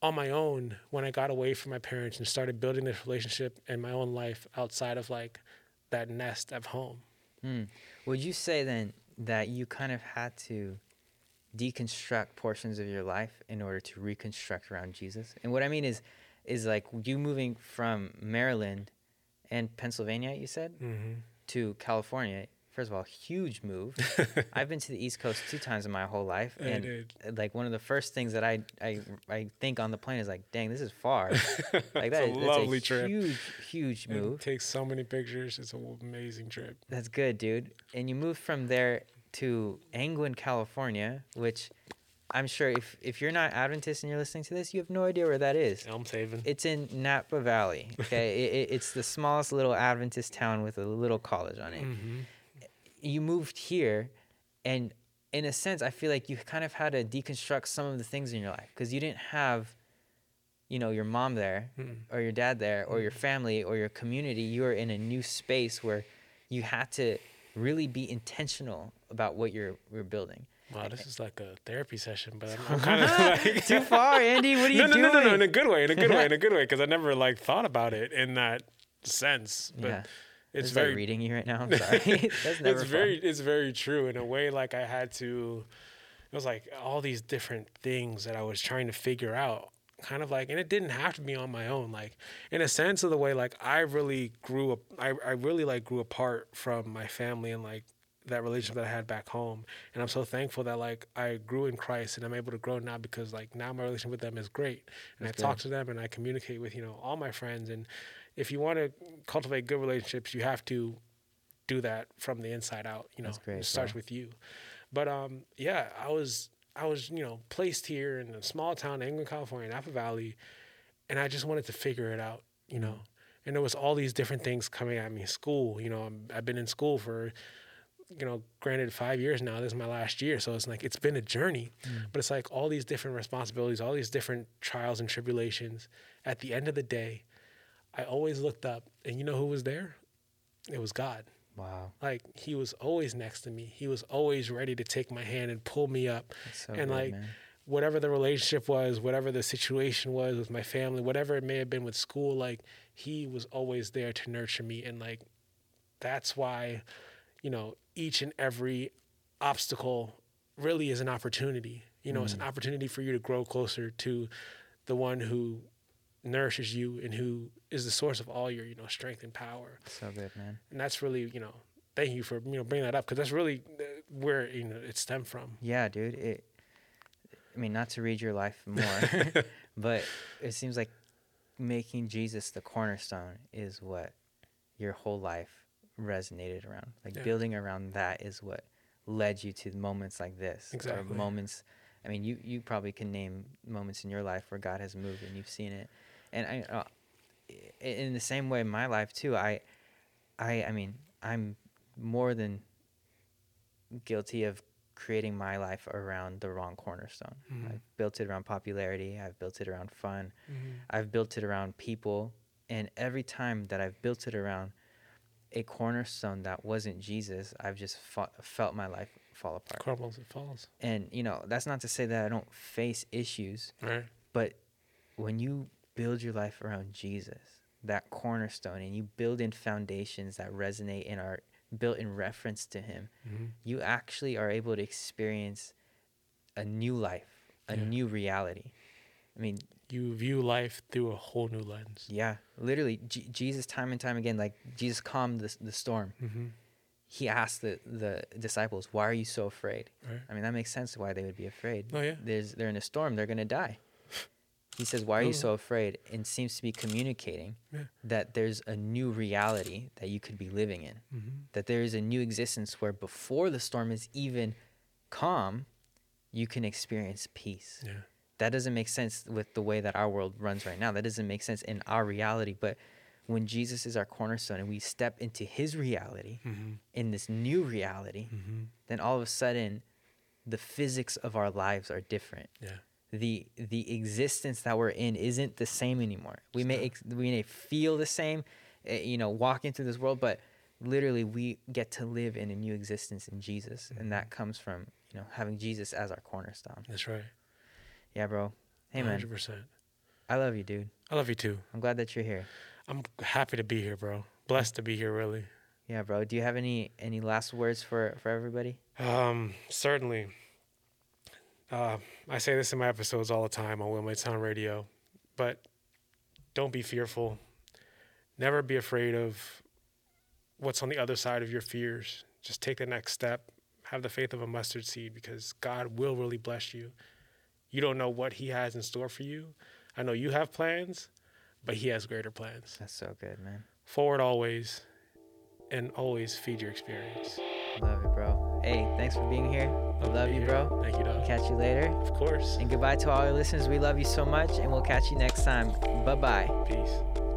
Speaker 3: on my own when I got away from my parents and started building this relationship in my own life outside of like that nest of home.
Speaker 2: Hmm. Would you say then that you kind of had to deconstruct portions of your life in order to reconstruct around Jesus? And what I mean is, is like you moving from Maryland and Pennsylvania, you said,
Speaker 3: Mm-hmm.
Speaker 2: to California. First of all, huge move. I've been to the East Coast two times in my whole life,
Speaker 3: I
Speaker 2: and
Speaker 3: did.
Speaker 2: like one of the first things that I I, I think on the plane is like, dang, this is far. Like that
Speaker 3: a
Speaker 2: is- that's
Speaker 3: lovely
Speaker 2: a
Speaker 3: trip.
Speaker 2: huge, huge move.
Speaker 3: takes so many pictures. It's an amazing trip.
Speaker 2: That's good, dude. And you moved from there to Angwin, California, which I'm sure if if you're not Adventist and you're listening to this, you have no idea where that is.
Speaker 3: Elm Haven.
Speaker 2: It's in Napa Valley. Okay, it, it, it's the smallest little Adventist town with a little college on it.
Speaker 3: hmm
Speaker 2: You moved here, and in a sense, I feel like you kind of had to deconstruct some of the things in your life because you didn't have, you know, your mom there
Speaker 3: Mm.
Speaker 2: or your dad there or your family or your community. You were in a new space where you had to really be intentional about what you're, you're building.
Speaker 3: Wow, this is like a therapy session, but I'm, I'm kind of like
Speaker 2: Too far, Andy. What are you
Speaker 3: no, no,
Speaker 2: doing?
Speaker 3: no, no, no, in a good way, in a good way, in a good way, because I never like thought about it in that sense. But
Speaker 2: yeah,
Speaker 3: it's very
Speaker 2: that reading you right now. I'm sorry. That's never
Speaker 3: it's
Speaker 2: fun.
Speaker 3: very it's very true in a way like i had to it was like all these different things that i was trying to figure out kind of like and it didn't have to be on my own like in a sense of the way like i really grew up i, I really like grew apart from my family and like that relationship that i had back home and i'm so thankful that like i grew in christ and i'm able to grow now because like now my relationship with them is great and
Speaker 2: That's
Speaker 3: i talk to them and i communicate with you know all my friends and if you want to cultivate good relationships you have to do that from the inside out. You know,
Speaker 2: great,
Speaker 3: it starts
Speaker 2: bro.
Speaker 3: with you. But um, yeah, I was I was you know placed here in a small town, in Angwin, California, Napa Valley, and I just wanted to figure it out. You know, and there was all these different things coming at me. School, you know, I'm, I've been in school for you know, granted, five years now. This is my last year, so it's like it's been a journey. But it's like all these different responsibilities, all these different trials and tribulations. At the end of the day, I always looked up, and you know who was there? It was God.
Speaker 2: Wow.
Speaker 3: Like he was always next to me. He was always ready to take my hand and pull me up.
Speaker 2: That's so
Speaker 3: and
Speaker 2: good,
Speaker 3: like
Speaker 2: man.
Speaker 3: whatever the relationship was, whatever the situation was with my family, whatever it may have been with school, like he was always there to nurture me and like that's why, you know, each and every obstacle really is an opportunity. You know, it's an mm. opportunity for you to grow closer to the one who nourishes you and who is the source of all your, you know, strength and power
Speaker 2: So good, man.
Speaker 3: and that's really you know thank you for you know bringing that up because that's really uh, where you know it stemmed from
Speaker 2: Yeah, dude. It. I mean, not to read your life more, but it seems like making Jesus the cornerstone is what your whole life resonated around. Like
Speaker 3: Yeah.
Speaker 2: building around that is what led you to moments like this.
Speaker 3: Exactly.
Speaker 2: Or moments. I mean, you you probably can name moments in your life where God has moved and you've seen it. And I, uh, in the same way, in my life too. I, I, I mean, I'm more than guilty of creating my life around the wrong cornerstone.
Speaker 3: Mhm.
Speaker 2: I've built it around popularity. I've built it around fun. I've built it around people. And every time that I've built it around a cornerstone that wasn't Jesus, I've just fa- felt my life fall apart.
Speaker 3: crumbles it falls
Speaker 2: And, you know, that's not to say that I don't face issues,
Speaker 3: right
Speaker 2: but when you build your life around Jesus, that cornerstone, and you build in foundations that resonate and are built in reference to Him,
Speaker 3: Mhm.
Speaker 2: you actually are able to experience a new life, a
Speaker 3: Yeah.
Speaker 2: new reality. I mean,
Speaker 3: you view life through a whole new lens
Speaker 2: yeah, literally, J- Jesus, time and time again, like Jesus calmed the, the storm.
Speaker 3: mm-hmm.
Speaker 2: He asked the, the disciples, "Why are you so afraid?"
Speaker 3: right
Speaker 2: I mean, that makes sense why they would be afraid.
Speaker 3: Oh, yeah.
Speaker 2: There's they're in a storm, they're gonna die. He says, Why are you
Speaker 3: Oh.
Speaker 2: so afraid? And seems to be communicating
Speaker 3: Yeah.
Speaker 2: that there's a new reality that you could be living in.
Speaker 3: mm-hmm.
Speaker 2: That there is a new existence where before the storm is even calm, you can experience peace.
Speaker 3: yeah
Speaker 2: That doesn't make sense with the way that our world runs right now. That doesn't make sense in our reality. But when Jesus is our cornerstone and we step into his reality,
Speaker 3: mm-hmm.
Speaker 2: in this new reality,
Speaker 3: Mm-hmm.
Speaker 2: then all of a sudden the physics of our lives are different
Speaker 3: yeah
Speaker 2: the the existence that we're in isn't the same anymore. We may ex- we may feel the same eh, you know walking through this world but literally we get to live in a new existence in jesus and that comes from you know having jesus as our cornerstone.
Speaker 3: That's right.
Speaker 2: Yeah bro. Hey man.
Speaker 3: 100%
Speaker 2: i love you dude.
Speaker 3: I love you too.
Speaker 2: I'm glad that you're here.
Speaker 3: I'm happy to be here bro. Blessed to be here really.
Speaker 2: Yeah bro. Do you have any any last words for for everybody?
Speaker 3: Um, certainly. Uh, I say this in my episodes all the time on Will Made Sound Radio, but don't be fearful. Never be afraid of what's on the other side of your fears. Just take the next step. Have the faith of a mustard seed because God will really bless you. You don't know what He has in store for you. I know you have plans, but He has greater plans.
Speaker 2: that's so good man
Speaker 3: Forward always, and always feed your experience.
Speaker 2: love it bro hey thanks for being here i
Speaker 3: to
Speaker 2: love you
Speaker 3: here.
Speaker 2: bro
Speaker 3: Thank you, dog.
Speaker 2: catch you later
Speaker 3: Of course.
Speaker 2: And goodbye to all our listeners. We love you so much, and we'll catch you next time. Bye bye.
Speaker 3: Peace.